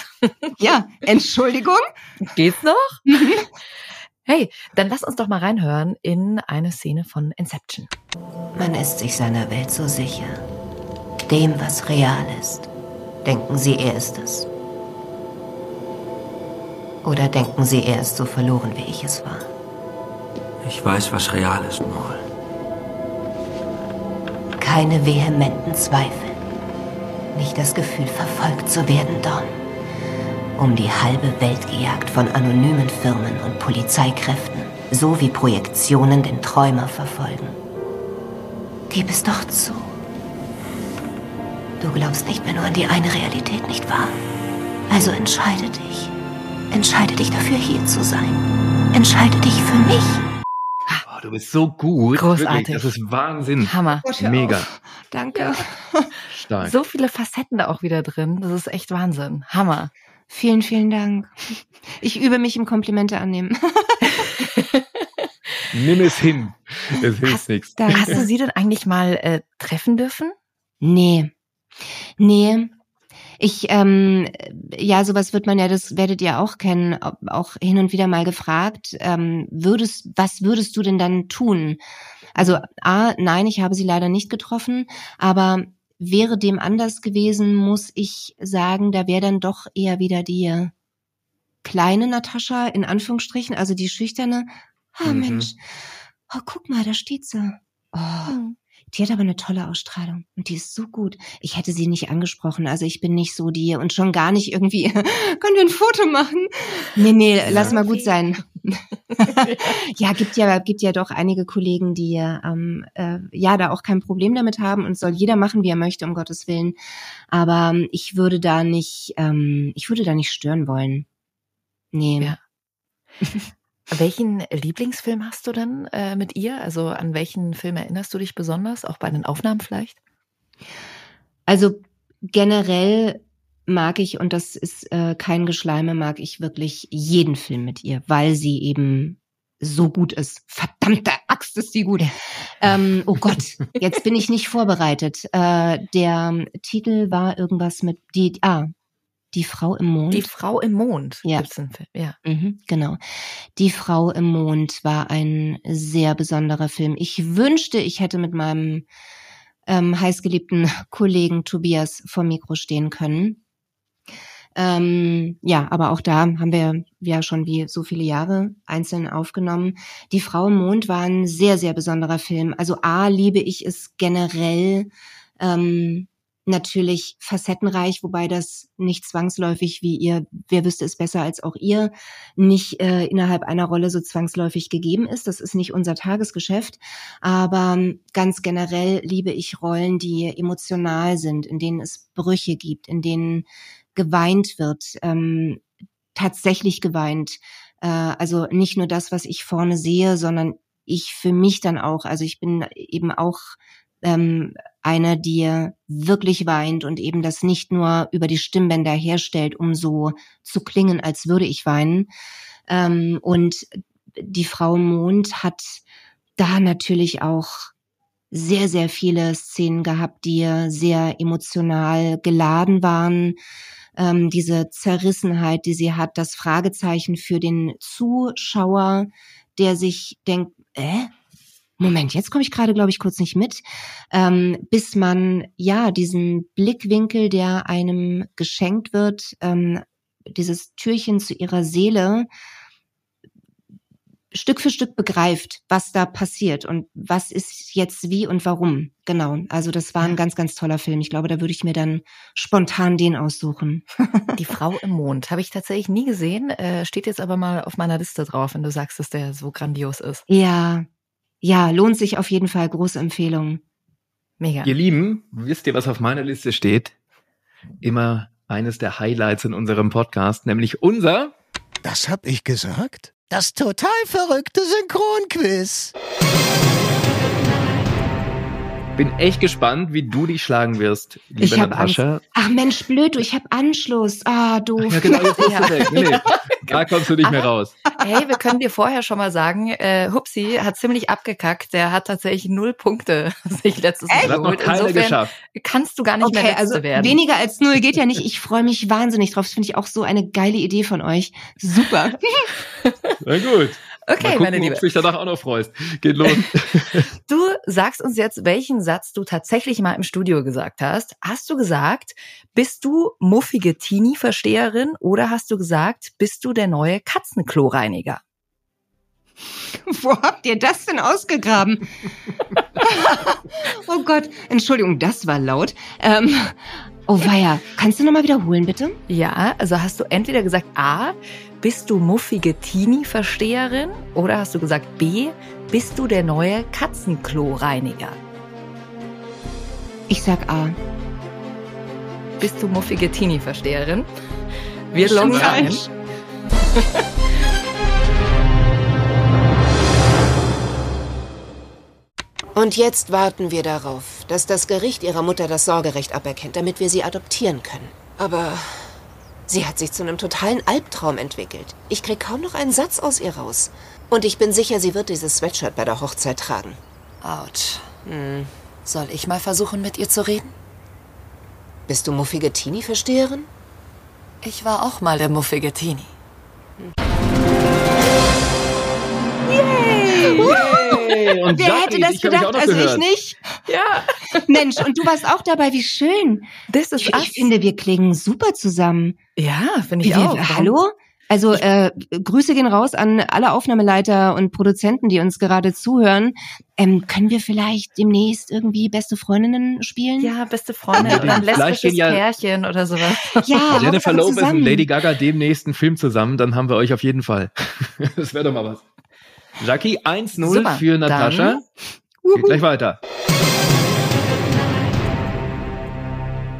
Ja, Entschuldigung. Geht's noch? Mhm. Hey, dann lass uns doch mal reinhören in eine Szene von Inception. Man ist sich seiner Welt so sicher. Dem, was real ist. Denken Sie, er ist es. Oder denken Sie, er ist so verloren, wie ich es war? Ich weiß, was real ist, Maul. Keine vehementen Zweifel. Nicht das Gefühl, verfolgt zu werden, Don. Um die halbe Welt gejagt von anonymen Firmen und Polizeikräften, so wie Projektionen den Träumer verfolgen. Gib es doch zu. Du glaubst nicht mehr nur an die eine Realität, nicht wahr? Also entscheide dich. Entscheide dich dafür, hier zu sein. Entscheide dich für mich. Oh, du bist so gut. Großartig. Wirklich, das ist Wahnsinn. Hammer. Mega. Danke. Stark. So viele Facetten da auch wieder drin. Das ist echt Wahnsinn. Hammer. Vielen, vielen Dank. Ich übe mich im Komplimente annehmen. Nimm es hin. Es hilft nichts. Hast du sie denn eigentlich mal äh, treffen dürfen? Nee. Nee, ich, ähm, ja, sowas wird man ja, das werdet ihr auch kennen, auch hin und wieder mal gefragt, ähm, würdest, was würdest du denn dann tun? Also, A, nein, ich habe sie leider nicht getroffen, aber wäre dem anders gewesen, muss ich sagen, da wäre dann doch eher wieder die kleine Natascha, in Anführungsstrichen, also die schüchterne, ah, oh, mhm. Mensch, oh, guck mal, da steht sie. Oh, mhm. Die hat aber eine tolle Ausstrahlung und die ist so gut. Ich hätte sie nicht angesprochen, also ich bin nicht so die und schon gar nicht irgendwie, können wir ein Foto machen? Nee, nee, ja, lass mal gut sein. ja, gibt ja, gibt ja doch einige Kollegen, die ähm, äh, ja da auch kein Problem damit haben und soll jeder machen, wie er möchte, um Gottes Willen. Aber ähm, ich würde da nicht, ähm, ich würde da nicht stören wollen. Nee. Ja. Welchen Lieblingsfilm hast du denn äh, mit ihr? Also an welchen Film erinnerst du dich besonders, auch bei den Aufnahmen vielleicht? Also generell mag ich, und das ist äh, kein Geschleime, mag ich wirklich jeden Film mit ihr, weil sie eben so gut ist. Verdammte Axt ist die gut. Ähm, oh Gott, jetzt bin ich nicht vorbereitet. Äh, der Titel war irgendwas mit die, ah, die Frau im Mond. Die Frau im Mond. Ja. Gibt's einen Film. ja. Mhm, genau. Die Frau im Mond war ein sehr besonderer Film. Ich wünschte, ich hätte mit meinem ähm, heißgeliebten Kollegen Tobias vor Mikro stehen können. Ähm, ja, aber auch da haben wir ja schon wie so viele Jahre einzeln aufgenommen. Die Frau im Mond war ein sehr, sehr besonderer Film. Also A, liebe ich es generell, ähm, natürlich facettenreich, wobei das nicht zwangsläufig, wie ihr, wer wüsste es besser als auch ihr, nicht äh, innerhalb einer Rolle so zwangsläufig gegeben ist. Das ist nicht unser Tagesgeschäft. Aber ganz generell liebe ich Rollen, die emotional sind, in denen es Brüche gibt, in denen geweint wird, ähm, tatsächlich geweint. Äh, also nicht nur das, was ich vorne sehe, sondern ich für mich dann auch. Also ich bin eben auch ähm, einer, die wirklich weint und eben das nicht nur über die Stimmbänder herstellt, um so zu klingen, als würde ich weinen. Ähm, und die Frau Mond hat da natürlich auch sehr, sehr viele Szenen gehabt, die sehr emotional geladen waren. Ähm, diese Zerrissenheit, die sie hat, das Fragezeichen für den Zuschauer, der sich denkt, äh, Moment, jetzt komme ich gerade, glaube ich, kurz nicht mit, ähm, bis man ja diesen Blickwinkel, der einem geschenkt wird, ähm, dieses Türchen zu ihrer Seele, Stück für Stück begreift, was da passiert und was ist jetzt wie und warum. Genau. Also das war ein ganz, ganz toller Film. Ich glaube, da würde ich mir dann spontan den aussuchen. Die Frau im Mond habe ich tatsächlich nie gesehen, äh, steht jetzt aber mal auf meiner Liste drauf, wenn du sagst, dass der so grandios ist. Ja, ja, lohnt sich auf jeden Fall. Große Empfehlung. Mega. Ihr Lieben, wisst ihr, was auf meiner Liste steht? Immer eines der Highlights in unserem Podcast, nämlich unser. Das hab ich gesagt? Das total verrückte Synchronquiz. Bin echt gespannt, wie du dich schlagen wirst, liebe Ich Natascha. Ach Mensch, blöd, du, ich habe Anschluss. Ah, doof. Ja, genau, jetzt Ja. du weg. Nee. Da kommst du nicht mehr Aber- raus. Hey, wir können dir vorher schon mal sagen, äh, Hupsi hat ziemlich abgekackt. Der hat tatsächlich null Punkte sich letztes Mal hat noch geholt. keiner Insofern geschafft. kannst du gar nicht mehr Okay, Letzte also werden. weniger als null geht ja nicht. Ich freue mich wahnsinnig drauf. Das finde ich auch so eine geile Idee von euch. Super. Na gut. Okay, Mal gucken, meine Liebe. ob du dich danach auch noch freust. Geht los. Du sagst uns jetzt, welchen Satz du tatsächlich mal im Studio gesagt hast. Hast du gesagt, bist du muffige Teenie-Versteherin oder hast du gesagt, bist du der neue Katzenkloreiniger? Wo habt ihr das denn ausgegraben? oh Gott, Entschuldigung, das war laut. Ähm, oh weia, kannst du nochmal wiederholen, bitte? Ja, also hast du entweder gesagt A, bist du muffige Teenie-Versteherin oder hast du gesagt B, bist du der neue Katzenkloreiniger? Ich sag A. Bist du muffige Teenie-Versteherin? Wir loggen ein. Und jetzt warten wir darauf, dass das Gericht ihrer Mutter das Sorgerecht aberkennt, damit wir sie adoptieren können. Aber sie hat sich zu einem totalen Albtraum entwickelt. Ich krieg kaum noch einen Satz aus ihr raus. Und ich bin sicher, sie wird dieses Sweatshirt bei der Hochzeit tragen. Autsch. Hm. Soll ich mal versuchen, mit ihr zu reden? Bist du muffige Teenie-Versteherin? Ich war auch mal der muffige Teenie. Hey, und Wer Jackie, hätte das gedacht? Also gehört. ich nicht. Ja, Mensch, und du warst auch dabei, wie schön. das ist Ich, ich finde, wir klingen super zusammen. Ja, finde ich Wir- auch. Hallo? Also äh, Grüße gehen raus an alle Aufnahmeleiter und Produzenten, die uns gerade zuhören. Ähm, können wir vielleicht demnächst irgendwie beste Freundinnen spielen? Ja, beste Freundin oder ein vielleicht lesbisches gehen ja- Pärchen oder sowas. ja Jennifer Lopez und zusammen. Lady Gaga demnächst einen Film zusammen, dann haben wir euch auf jeden Fall. Das wäre doch mal was. Jackie, 1-0 Super, für Natascha. Geht gleich weiter.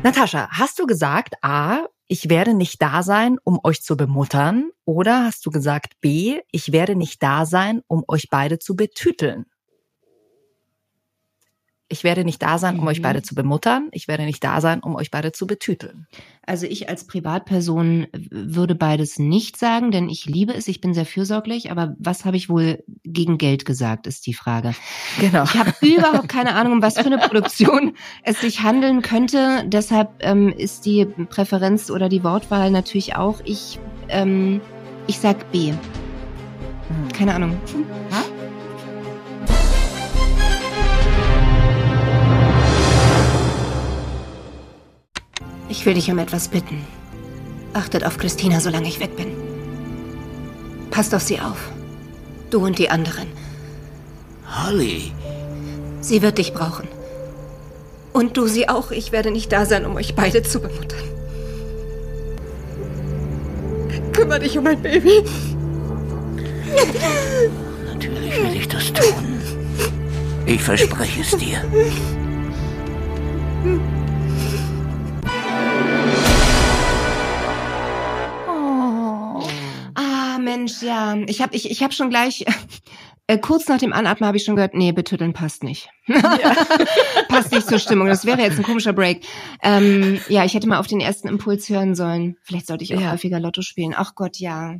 Natascha, hast du gesagt A, ich werde nicht da sein, um euch zu bemuttern? Oder hast du gesagt B, ich werde nicht da sein, um euch beide zu betüteln? Ich werde nicht da sein, um euch Mhm. beide zu bemuttern. Ich werde nicht da sein, um euch beide zu betüteln. Also ich als Privatperson würde beides nicht sagen, denn ich liebe es, ich bin sehr fürsorglich, aber was habe ich wohl gegen Geld gesagt, ist die Frage. Genau. Ich habe überhaupt keine Ahnung, um was für eine Produktion es sich handeln könnte. Deshalb ähm, ist die Präferenz oder die Wortwahl natürlich auch, ich, ähm, ich sag B. Hm. Keine Ahnung. Ich will dich um etwas bitten. Achtet auf Christina, solange ich weg bin. Passt auf sie auf. Du und die anderen. Holly, Sie wird dich brauchen. Und du sie auch. Ich werde nicht da sein, um euch beide zu bemuttern. Kümmer dich um mein Baby. natürlich will ich das tun. Ich verspreche es dir. Mensch, ja. Ich habe ich, ich hab schon gleich, äh, kurz nach dem Anatmen habe ich schon gehört, nee, betütteln passt nicht. passt nicht zur Stimmung. Das wäre jetzt ein komischer Break. Ähm, ja, ich hätte mal auf den ersten Impuls hören sollen. Vielleicht sollte ich auch Ja. häufiger Lotto spielen. Ach Gott, ja.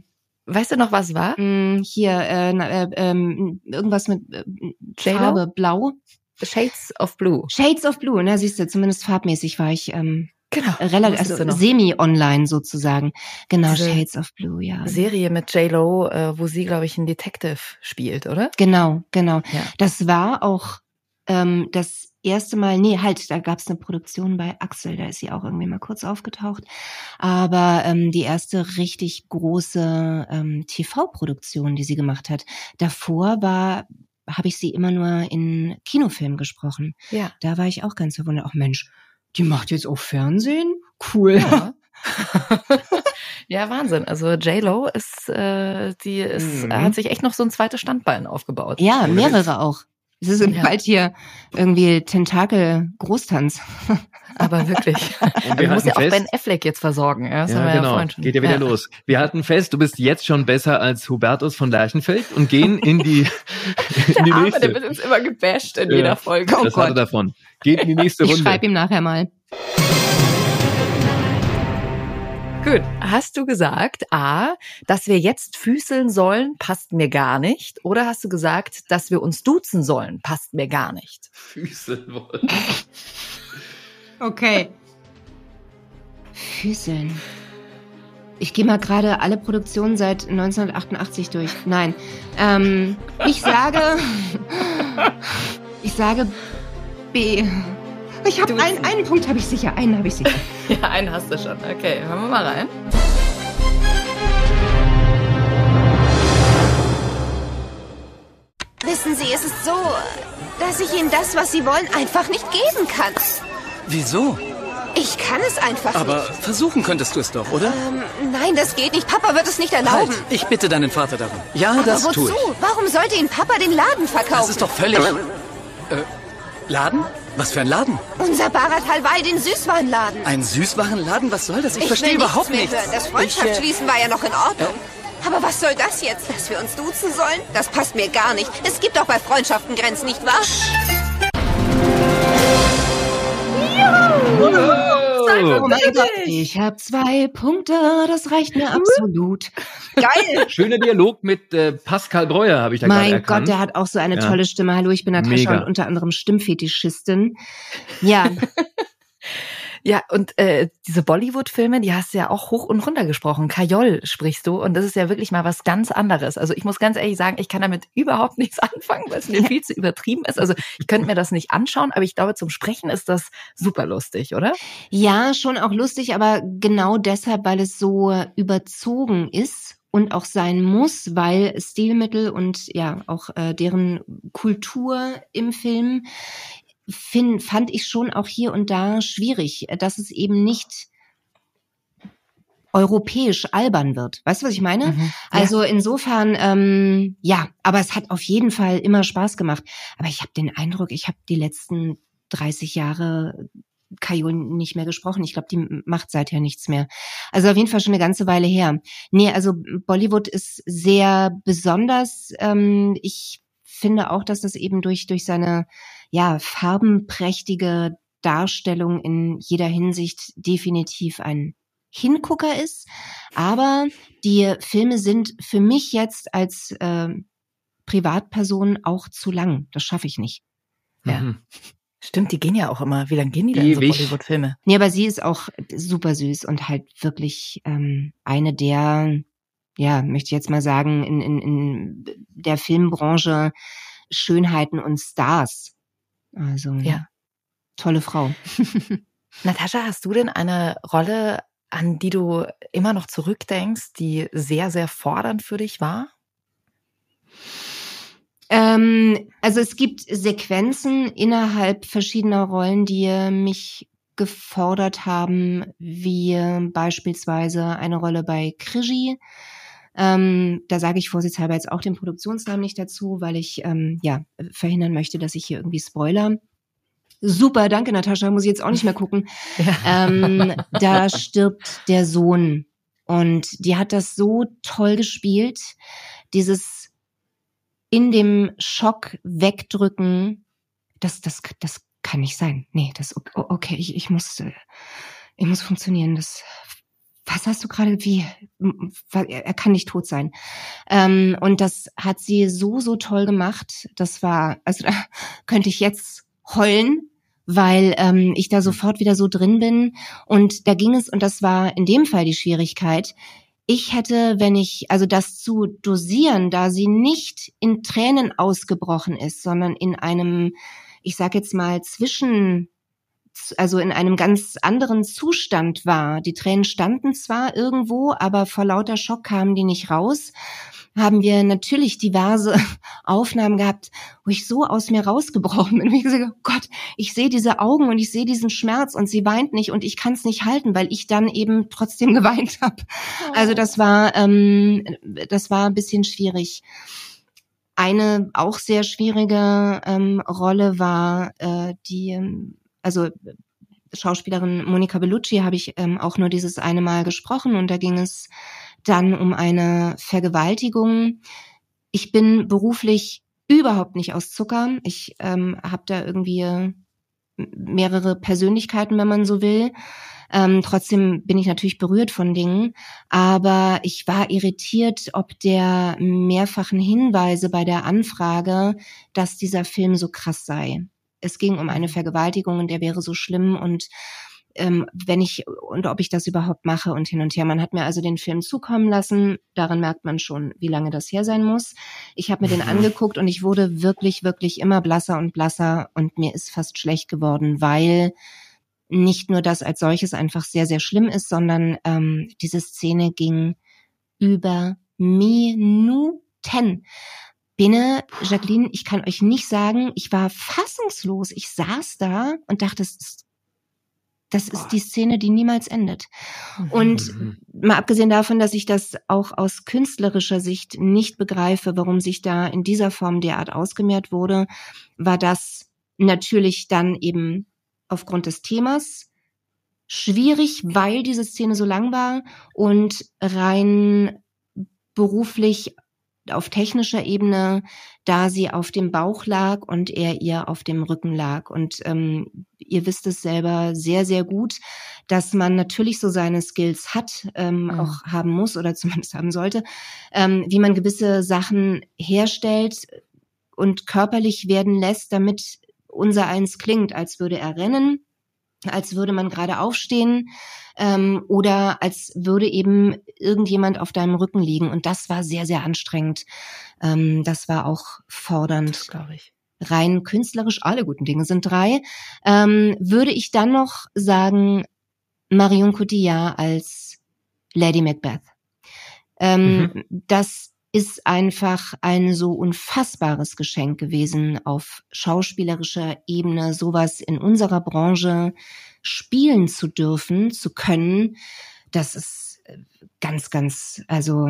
Weißt du noch, was war? Hm, hier, äh, na, äh, ähm, irgendwas mit äh? Farbe, blau. Shades of Blue. Shades of Blue, ne, siehst du, zumindest farbmäßig war ich ähm, Genau. relativ, Wusstest du also semi-online sozusagen. Genau, Diese Shades of Blue, ja. Serie mit J-Lo, äh, wo sie, glaube ich, einen Detective spielt, oder? Genau, genau. Ja. Das war auch ähm, das erste Mal, nee, halt, da gab es eine Produktion bei Axel, da ist sie auch irgendwie mal kurz aufgetaucht. Aber ähm, die erste richtig große ähm, TV-Produktion, die sie gemacht hat, davor war habe ich sie immer nur in Kinofilmen gesprochen. Ja. Da war ich auch ganz verwundert. Ach Mensch, die macht jetzt auch Fernsehen? Cool. Ja. ja, Wahnsinn. Also J-Lo ist, äh, die ist, Mhm. hat sich echt noch so ein zweites Standbein aufgebaut. Ja, mehrere auch. Es ist Ja. bald hier irgendwie Tentakel-Großtanz. Aber wirklich. Und wir Du musst ja auch Ben Affleck jetzt versorgen. Ja, das haben Ja, wir ja genau. schon. Geht ja wieder los. Wir hatten fest, du bist jetzt schon besser als Hubertus von Lerchenfeld und gehen in die, in die Der Arme, nächste. der wird uns immer gebasht in Ja, jeder Folge. Oh das Gott. davon. Geht in die nächste Ich Runde. schreibe ihm nachher mal. Gut. Hast du gesagt, A, dass wir jetzt füßeln sollen, passt mir gar nicht? Oder hast du gesagt, dass wir uns duzen sollen, passt mir gar nicht? Füße wollen. Okay. Füßeln. Ich gehe mal gerade alle Produktionen seit 1988 durch. Nein. Ähm, ich sage. Ich sage B. Ich habe einen, einen Punkt habe ich sicher. Einen habe ich sicher. Ja, einen hast du schon. Okay, hören wir mal rein. Wissen Sie, es ist so, dass ich Ihnen das, was Sie wollen, einfach nicht geben kann. Wieso? Ich kann es einfach Aber nicht. versuchen könntest du es doch, oder? Ähm, nein, das geht nicht. Papa wird es nicht erlauben. Halt, ich bitte deinen Vater darum. Ja, Aber das wozu? tue ich. Warum sollte Ihnen Papa den Laden verkaufen? Das ist doch völlig... Äh, Laden? Was für ein Laden? Unser Bharat Halwai, den Süßwarenladen. Ein Süßwarenladen? Was soll das? Ich, Ich verstehe überhaupt nichts mehr hören. Das äh, Freundschaftsschließen war ja noch in Ordnung. Aber was soll das jetzt? Dass wir uns duzen sollen? Das passt mir gar nicht. Es gibt doch bei Freundschaften Grenzen, nicht wahr? Oh mein Gott, ich habe zwei Punkte. Das reicht mir absolut. Geil. Schöner Dialog mit äh, Pascal Breuer, habe ich da gerade Mein. Gott, der hat auch so eine Ja. tolle Stimme. Hallo, ich bin Natascha Mega. und unter anderem Stimmfetischistin. Ja, Ja, und äh, diese Bollywood-Filme, die hast du ja auch hoch und runter gesprochen. Kajol sprichst du und das ist ja wirklich mal was ganz anderes. Also ich muss ganz ehrlich sagen, ich kann damit überhaupt nichts anfangen, weil es mir viel zu übertrieben ist. Also ich könnte mir das nicht anschauen, aber ich glaube, zum Sprechen ist das super lustig, oder? Ja, schon auch lustig, aber genau deshalb, weil es so überzogen ist und auch sein muss, weil Stilmittel und ja auch äh, deren Kultur im Film find, fand ich schon auch hier und da schwierig, dass es eben nicht europäisch albern wird. Weißt du, was ich meine? Mhm. Also insofern, ähm, ja, aber es hat auf jeden Fall immer Spaß gemacht. Aber ich habe den Eindruck, ich habe die letzten 30 Jahre Kajol nicht mehr gesprochen. Ich glaube, die macht seither nichts mehr. Also auf jeden Fall schon eine ganze Weile her. Nee, also Bollywood ist sehr besonders. Ähm, ich finde auch, dass das eben durch, durch seine ja, farbenprächtige Darstellung in jeder Hinsicht definitiv ein Hingucker ist. Aber die Filme sind für mich jetzt als äh, Privatperson auch zu lang. Das schaffe ich nicht. Ja. Mhm. Stimmt, die gehen ja auch immer. Wie lange gehen die denn so Ewig. Bollywood-Filme? Nee, aber sie ist auch super süß und halt wirklich ähm, eine der, ja, möchte ich jetzt mal sagen, in, in, in der Filmbranche Schönheiten und Stars. Also Ja. tolle Frau. Natascha, hast du denn eine Rolle, an die du immer noch zurückdenkst, die sehr, sehr fordernd für dich war? Ähm, also es gibt Sequenzen innerhalb verschiedener Rollen, die mich gefordert haben, wie beispielsweise eine Rolle bei Krigi. Ähm, da sage ich vorsichtshalber jetzt auch den Produktionsnamen nicht dazu, weil ich ähm, ja verhindern möchte, dass ich hier irgendwie spoiler. Super, danke Natascha, muss ich jetzt auch nicht mehr gucken. Ähm, da stirbt der Sohn und die hat das so toll gespielt, dieses in dem Schock wegdrücken, das, das, das kann nicht sein. Nee, das, okay, ich, ich muss, äh, ich muss funktionieren. Das, was hast du gerade, wie, er kann nicht tot sein. Ähm, und das hat sie so, so toll gemacht. Das war, also da könnte ich jetzt heulen, weil ähm, ich da sofort wieder so drin bin. Und da ging es, und das war in dem Fall die Schwierigkeit, ich hätte, wenn ich, also das zu dosieren, da sie nicht in Tränen ausgebrochen ist, sondern in einem, ich sag jetzt mal, zwischen, also in einem ganz anderen Zustand war. Die Tränen standen zwar irgendwo, aber vor lauter Schock kamen die nicht raus haben wir natürlich diverse Aufnahmen gehabt, wo ich so aus mir rausgebrochen bin. Ich gesagt, oh Gott, ich sehe diese Augen und ich sehe diesen Schmerz und sie weint nicht und ich kann es nicht halten, weil ich dann eben trotzdem geweint habe. Also das war, ähm, das war ein bisschen schwierig. eine auch sehr schwierige ähm, Rolle war äh, die, ähm, also Schauspielerin Monika Bellucci habe ich ähm, auch nur dieses eine Mal gesprochen und da ging es dann um eine Vergewaltigung. Ich bin beruflich überhaupt nicht aus Zucker. Ich ähm, habe da irgendwie mehrere Persönlichkeiten, wenn man so will. Ähm, trotzdem bin ich natürlich berührt von Dingen, aber ich war irritiert, ob der mehrfachen Hinweise bei der Anfrage, dass dieser Film so krass sei. Es ging um eine Vergewaltigung und der wäre so schlimm und ähm, wenn ich und ob ich das überhaupt mache und hin und her. Man hat mir also den Film zukommen lassen. Daran merkt man schon, wie lange das her sein muss. Ich habe mir den mhm. angeguckt und ich wurde wirklich, wirklich immer blasser und blasser und mir ist fast schlecht geworden, weil nicht nur das als solches einfach sehr, sehr schlimm ist, sondern ähm, diese Szene ging über Minuten. Bene, Jacqueline, ich kann euch nicht sagen, ich war fassungslos. Ich saß da und dachte, das ist das ist die Szene, die niemals endet. Und mhm. mal abgesehen davon, dass ich das auch aus künstlerischer Sicht nicht begreife, warum sich da in dieser Form derart ausgemehrt wurde, war das natürlich dann eben aufgrund des Themas schwierig, weil diese Szene so lang war und rein beruflich auf technischer Ebene, da sie auf dem Bauch lag und er ihr auf dem Rücken lag. Und ähm, ihr wisst es selber sehr, sehr gut, dass man natürlich so seine Skills hat, ähm, mhm. auch haben muss oder zumindest haben sollte, ähm, wie man gewisse Sachen herstellt und körperlich werden lässt, damit unser eins klingt, als würde er rennen, als würde man gerade aufstehen ähm, oder als würde eben irgendjemand auf deinem Rücken liegen. Und das war sehr, sehr anstrengend. Ähm, das war auch fordernd. Glaube ich. Rein künstlerisch, alle guten Dinge sind drei. Ähm, würde ich dann noch sagen, Marion Cotillard als Lady Macbeth. Ähm, mhm. Das ist einfach ein so unfassbares Geschenk gewesen auf schauspielerischer Ebene, sowas in unserer Branche spielen zu dürfen, zu können. Das ist äh, ganz, ganz, also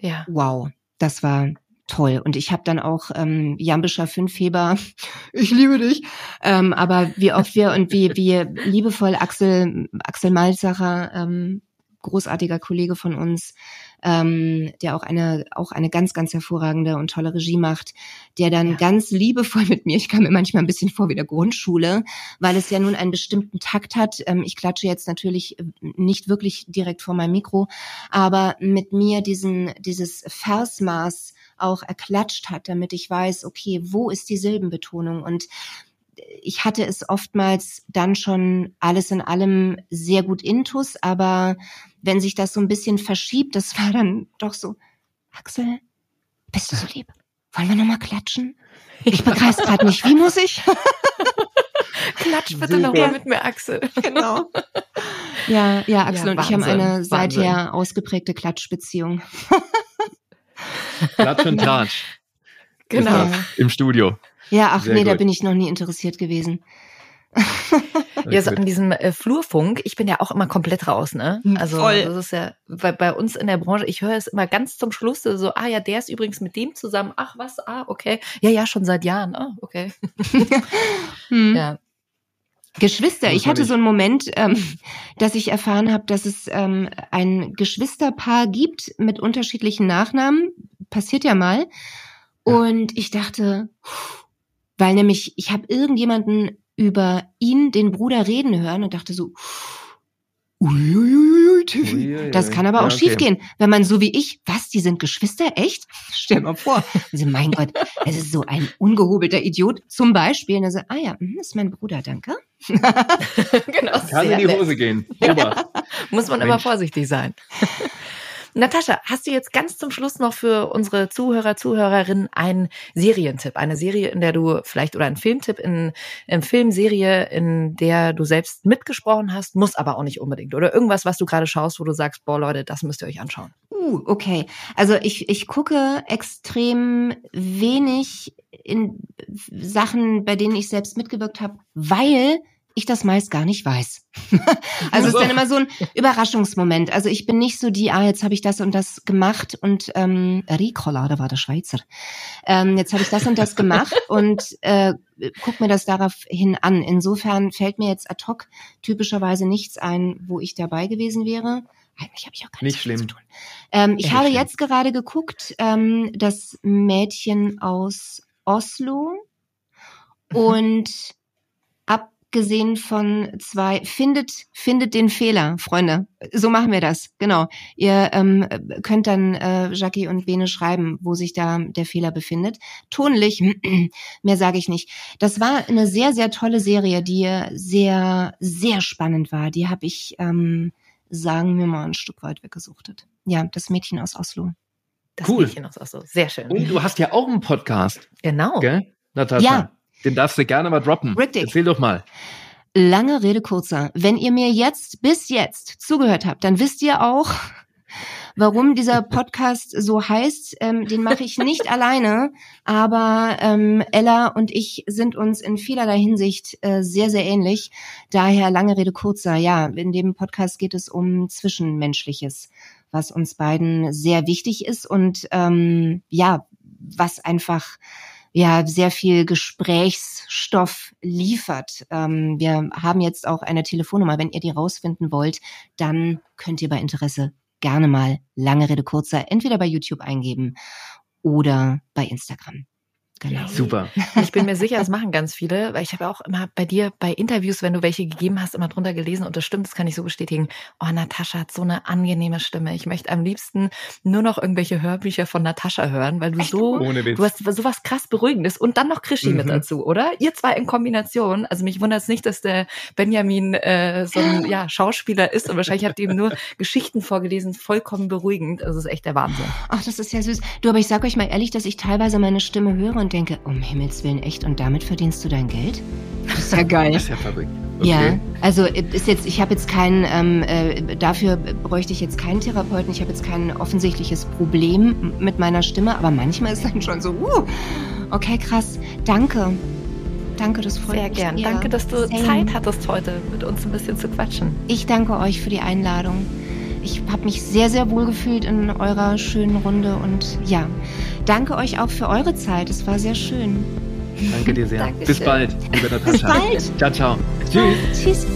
ja. wow, das war toll. Und ich habe dann auch ähm, Jambischer Fünfheber, ich liebe dich. Ähm, aber wie oft wir und wie, wie liebevoll Axel, Axel Malzacher ähm, großartiger Kollege von uns, ähm, der auch eine auch eine ganz ganz hervorragende und tolle Regie macht, der dann ja. ganz liebevoll mit mir, ich kam mir manchmal ein bisschen vor wie der Grundschule, weil es ja nun einen bestimmten Takt hat. Ähm, ich klatsche jetzt natürlich äh, nicht wirklich direkt vor meinem Mikro, aber mit mir diesen dieses Versmaß auch erklatscht hat, damit ich weiß, okay, wo ist die Silbenbetonung und ich hatte es oftmals dann schon alles in allem sehr gut intus, aber wenn sich das so ein bisschen verschiebt, das war dann doch so, Axel, bist du so lieb? Wollen wir nochmal klatschen? Ich begreife es gerade nicht. Wie muss ich? Klatsch bitte nochmal mit mir, Axel. Genau. Ja, ja, Axel ja, und ich haben eine seither ausgeprägte Klatschbeziehung. Klatsch und Tratsch. Genau. Im Studio. Ja, ach Sehr nee, gut. da bin ich noch nie interessiert gewesen. Ja, so an diesem äh, Flurfunk, ich bin ja auch immer komplett raus, ne? Hm, also Voll. das ist ja bei, bei uns in der Branche, ich höre es immer ganz zum Schluss, so, ah ja, der ist übrigens mit dem zusammen, ach was, ah, okay. Ja, ja, schon seit Jahren, ah, okay. hm. Ja. Geschwister. Ich hatte so einen Moment, ähm, dass ich erfahren habe, dass es ähm, ein Geschwisterpaar gibt mit unterschiedlichen Nachnamen. Passiert ja mal. Und ich dachte, weil nämlich ich habe irgendjemanden über ihn, den Bruder, reden hören und dachte so, Uiuiui, Tiffy. Das kann aber auch ja, okay. schiefgehen, wenn man so wie ich, was, die sind Geschwister, echt? Stell mal vor. Also, mein Gott, es ist so ein ungehobelter Idiot. Zum Beispiel, und er so, ah ja, das mhm, ist mein Bruder, danke. genau. Kann in die Hose gehen. Ja. Muss man Mensch. immer vorsichtig sein. Natascha, hast du jetzt ganz zum Schluss noch für unsere Zuhörer, Zuhörerinnen einen Serientipp? Eine Serie, in der du vielleicht oder einen Filmtipp in, in Filmserie, in der du selbst mitgesprochen hast, muss aber auch nicht unbedingt. Oder irgendwas, was du gerade schaust, wo du sagst, boah Leute, das müsst ihr euch anschauen. Uh, okay. Also ich, ich gucke extrem wenig in Sachen, bei denen ich selbst mitgewirkt habe, weil ich das meist gar nicht weiß. also es ist dann immer so ein Überraschungsmoment. Also ich bin nicht so die, ah, jetzt habe ich das und das gemacht und ähm, Ricola, da war der Schweizer. Ähm, jetzt habe ich das und das gemacht und äh, guck mir das daraufhin an. Insofern fällt mir jetzt ad hoc typischerweise nichts ein, wo ich dabei gewesen wäre. Eigentlich habe ich auch gar Nicht schlimm. zu tun. Ähm, ich Echt habe schlimm. jetzt gerade geguckt, ähm, das Mädchen aus Oslo und abgesehen von zwei, findet, findet den Fehler, Freunde. So machen wir das, genau. Ihr ähm, könnt dann äh, Jackie und Bene schreiben, wo sich da der Fehler befindet. Tonlich, mehr sage ich nicht. Das war eine sehr, sehr tolle Serie, die sehr, sehr spannend war. Die habe ich, ähm, sagen wir mal, ein Stück weit weggesuchtet. Ja, das Mädchen aus Oslo. Das Cool. Mädchen aus Oslo. Sehr schön. Und du hast ja auch einen Podcast, Genau. gell, Natascha? Ja. Den darfst du gerne mal droppen. Richtig. Erzähl doch mal. Lange Rede kurzer. Wenn ihr mir jetzt bis jetzt zugehört habt, dann wisst ihr auch, warum dieser Podcast so heißt. Ähm, den mache ich nicht alleine, aber ähm, Ella und ich sind uns in vielerlei Hinsicht äh, sehr, sehr ähnlich. Daher lange Rede kurzer. Ja, in dem Podcast geht es um Zwischenmenschliches, was uns beiden sehr wichtig ist und ähm, ja, was einfach ja sehr viel Gesprächsstoff liefert. Ähm, wir haben jetzt auch eine Telefonnummer. Wenn ihr die rausfinden wollt, dann könnt ihr bei Interesse gerne mal lange Rede kurzer entweder bei YouTube eingeben oder bei Instagram. Genau. Super. Ich bin mir sicher, das machen ganz viele, weil ich habe auch immer bei dir bei Interviews, wenn du welche gegeben hast, immer drunter gelesen und das stimmt, das kann ich so bestätigen. Oh, Natascha hat so eine angenehme Stimme. Ich möchte am liebsten nur noch irgendwelche Hörbücher von Natascha hören, weil du so, Ohne Witz. du hast sowas krass Beruhigendes und dann noch Krischi mit Mhm. dazu, oder? Ihr zwei in Kombination. Also mich wundert es nicht, dass der Benjamin äh, so ein ja, Schauspieler ist und wahrscheinlich habt ihr ihm nur Geschichten vorgelesen, vollkommen beruhigend. Also das ist echt der Wahnsinn. Ach, das ist ja süß. Du, aber ich sag euch mal ehrlich, dass ich teilweise meine Stimme höre und denke, um Himmels Willen, echt? Und damit verdienst du dein Geld? Das ist ja geil. Das ist ja verrückt. Ja, also äh, ist jetzt, ich habe jetzt keinen, ähm, äh, dafür bräuchte ich jetzt keinen Therapeuten, ich habe jetzt kein offensichtliches Problem mit meiner Stimme, aber manchmal ist dann schon so, uh, okay, krass, danke. Danke, das freut Sehr mich gern. sehr. Danke, dass du Same. Zeit hattest heute mit uns ein bisschen zu quatschen. Ich danke euch für die Einladung. Ich habe mich sehr, sehr wohl gefühlt in eurer schönen Runde und ja, danke euch auch für eure Zeit. Es war sehr schön. Danke dir sehr. Dankeschön. Bis bald, liebe Natascha. Bis bald. Ciao, ciao. Tschüss. Tschüss.